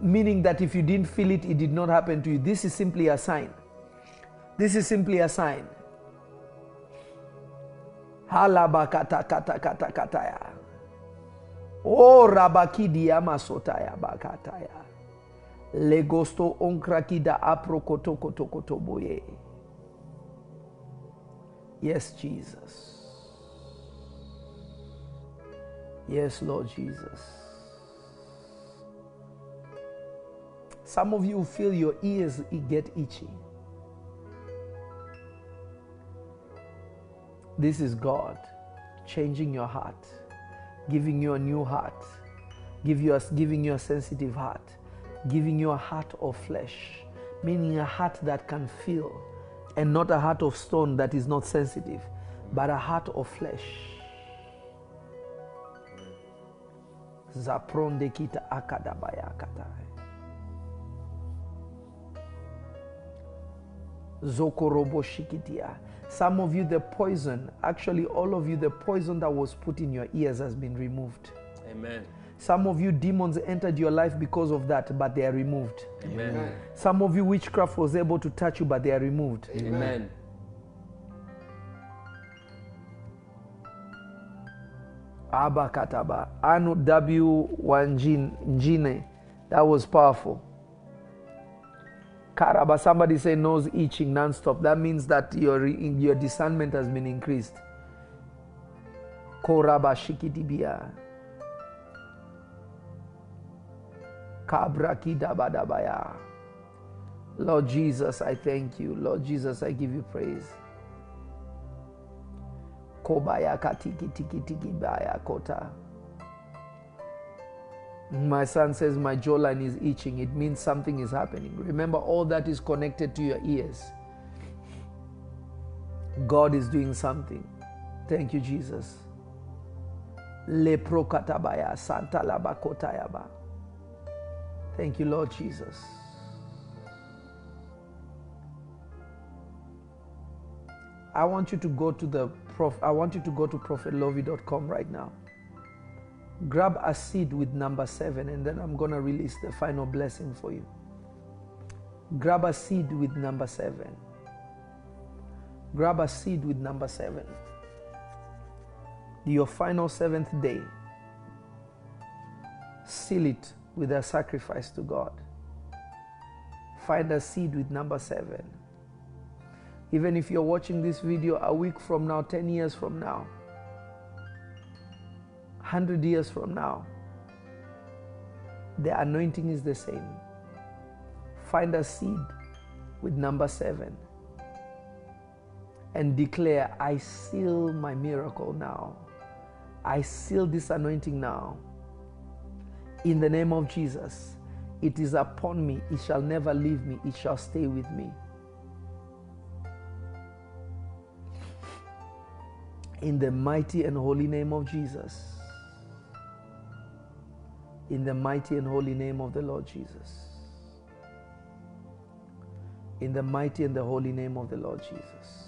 meaning that if you didn't feel it, it did not happen to you. This is simply a sign. This is simply a sign. Halabakata kata kata kataya. O rabakidi amasotaya bakataya. Legosto onkrakida aprokotokotokotoboye. Yes, Jesus. Yes, Lord Jesus. Some of you feel your ears get itchy. This is God changing your heart, giving you a new heart, give you a, giving you a sensitive heart, giving you a heart of flesh, meaning a heart that can feel, and not a heart of stone that is not sensitive, but a heart of flesh. Zapronde kita katai. Some of you, the poison, actually, all of you, the poison that was put in your ears has been removed. Amen. Some of you, demons entered your life because of that, but they are removed. Amen. Some of you, witchcraft was able to touch you, but they are removed. Amen. Abakataba. Anu W. Wanjin- Njine. That was powerful. Karaba, somebody say nose itching non-stop. That means that your, your discernment has been increased. Koraba shikidibia. Lord Jesus, I thank you. Lord Jesus, I give you praise. Kobaya katiki tiki tiki baya kota. My son says my jawline is itching. It means something is happening. Remember, all that is connected to your ears. God is doing something. Thank you, Jesus. Lepro katabaya santa labakotayaba. Thank you, Lord Jesus. I want you to go to the prof. I want you to go to prophetlovy.com right now. Grab a seed with number seven, and then I'm gonna release the final blessing for you. Grab a seed with number seven. Grab a seed with number seven. Your final seventh day. Seal it with a sacrifice to God. Find a seed with number seven. Even if you're watching this video a week from now, 10 years from now, 100 years from now, the anointing is the same. Find a seed with number seven and declare, I seal my miracle now. I seal this anointing now. In the name of Jesus, it is upon me. It shall never leave me. It shall stay with me. In the mighty and holy name of Jesus. In the mighty and holy name of the Lord Jesus. In the mighty and the holy name of the Lord Jesus.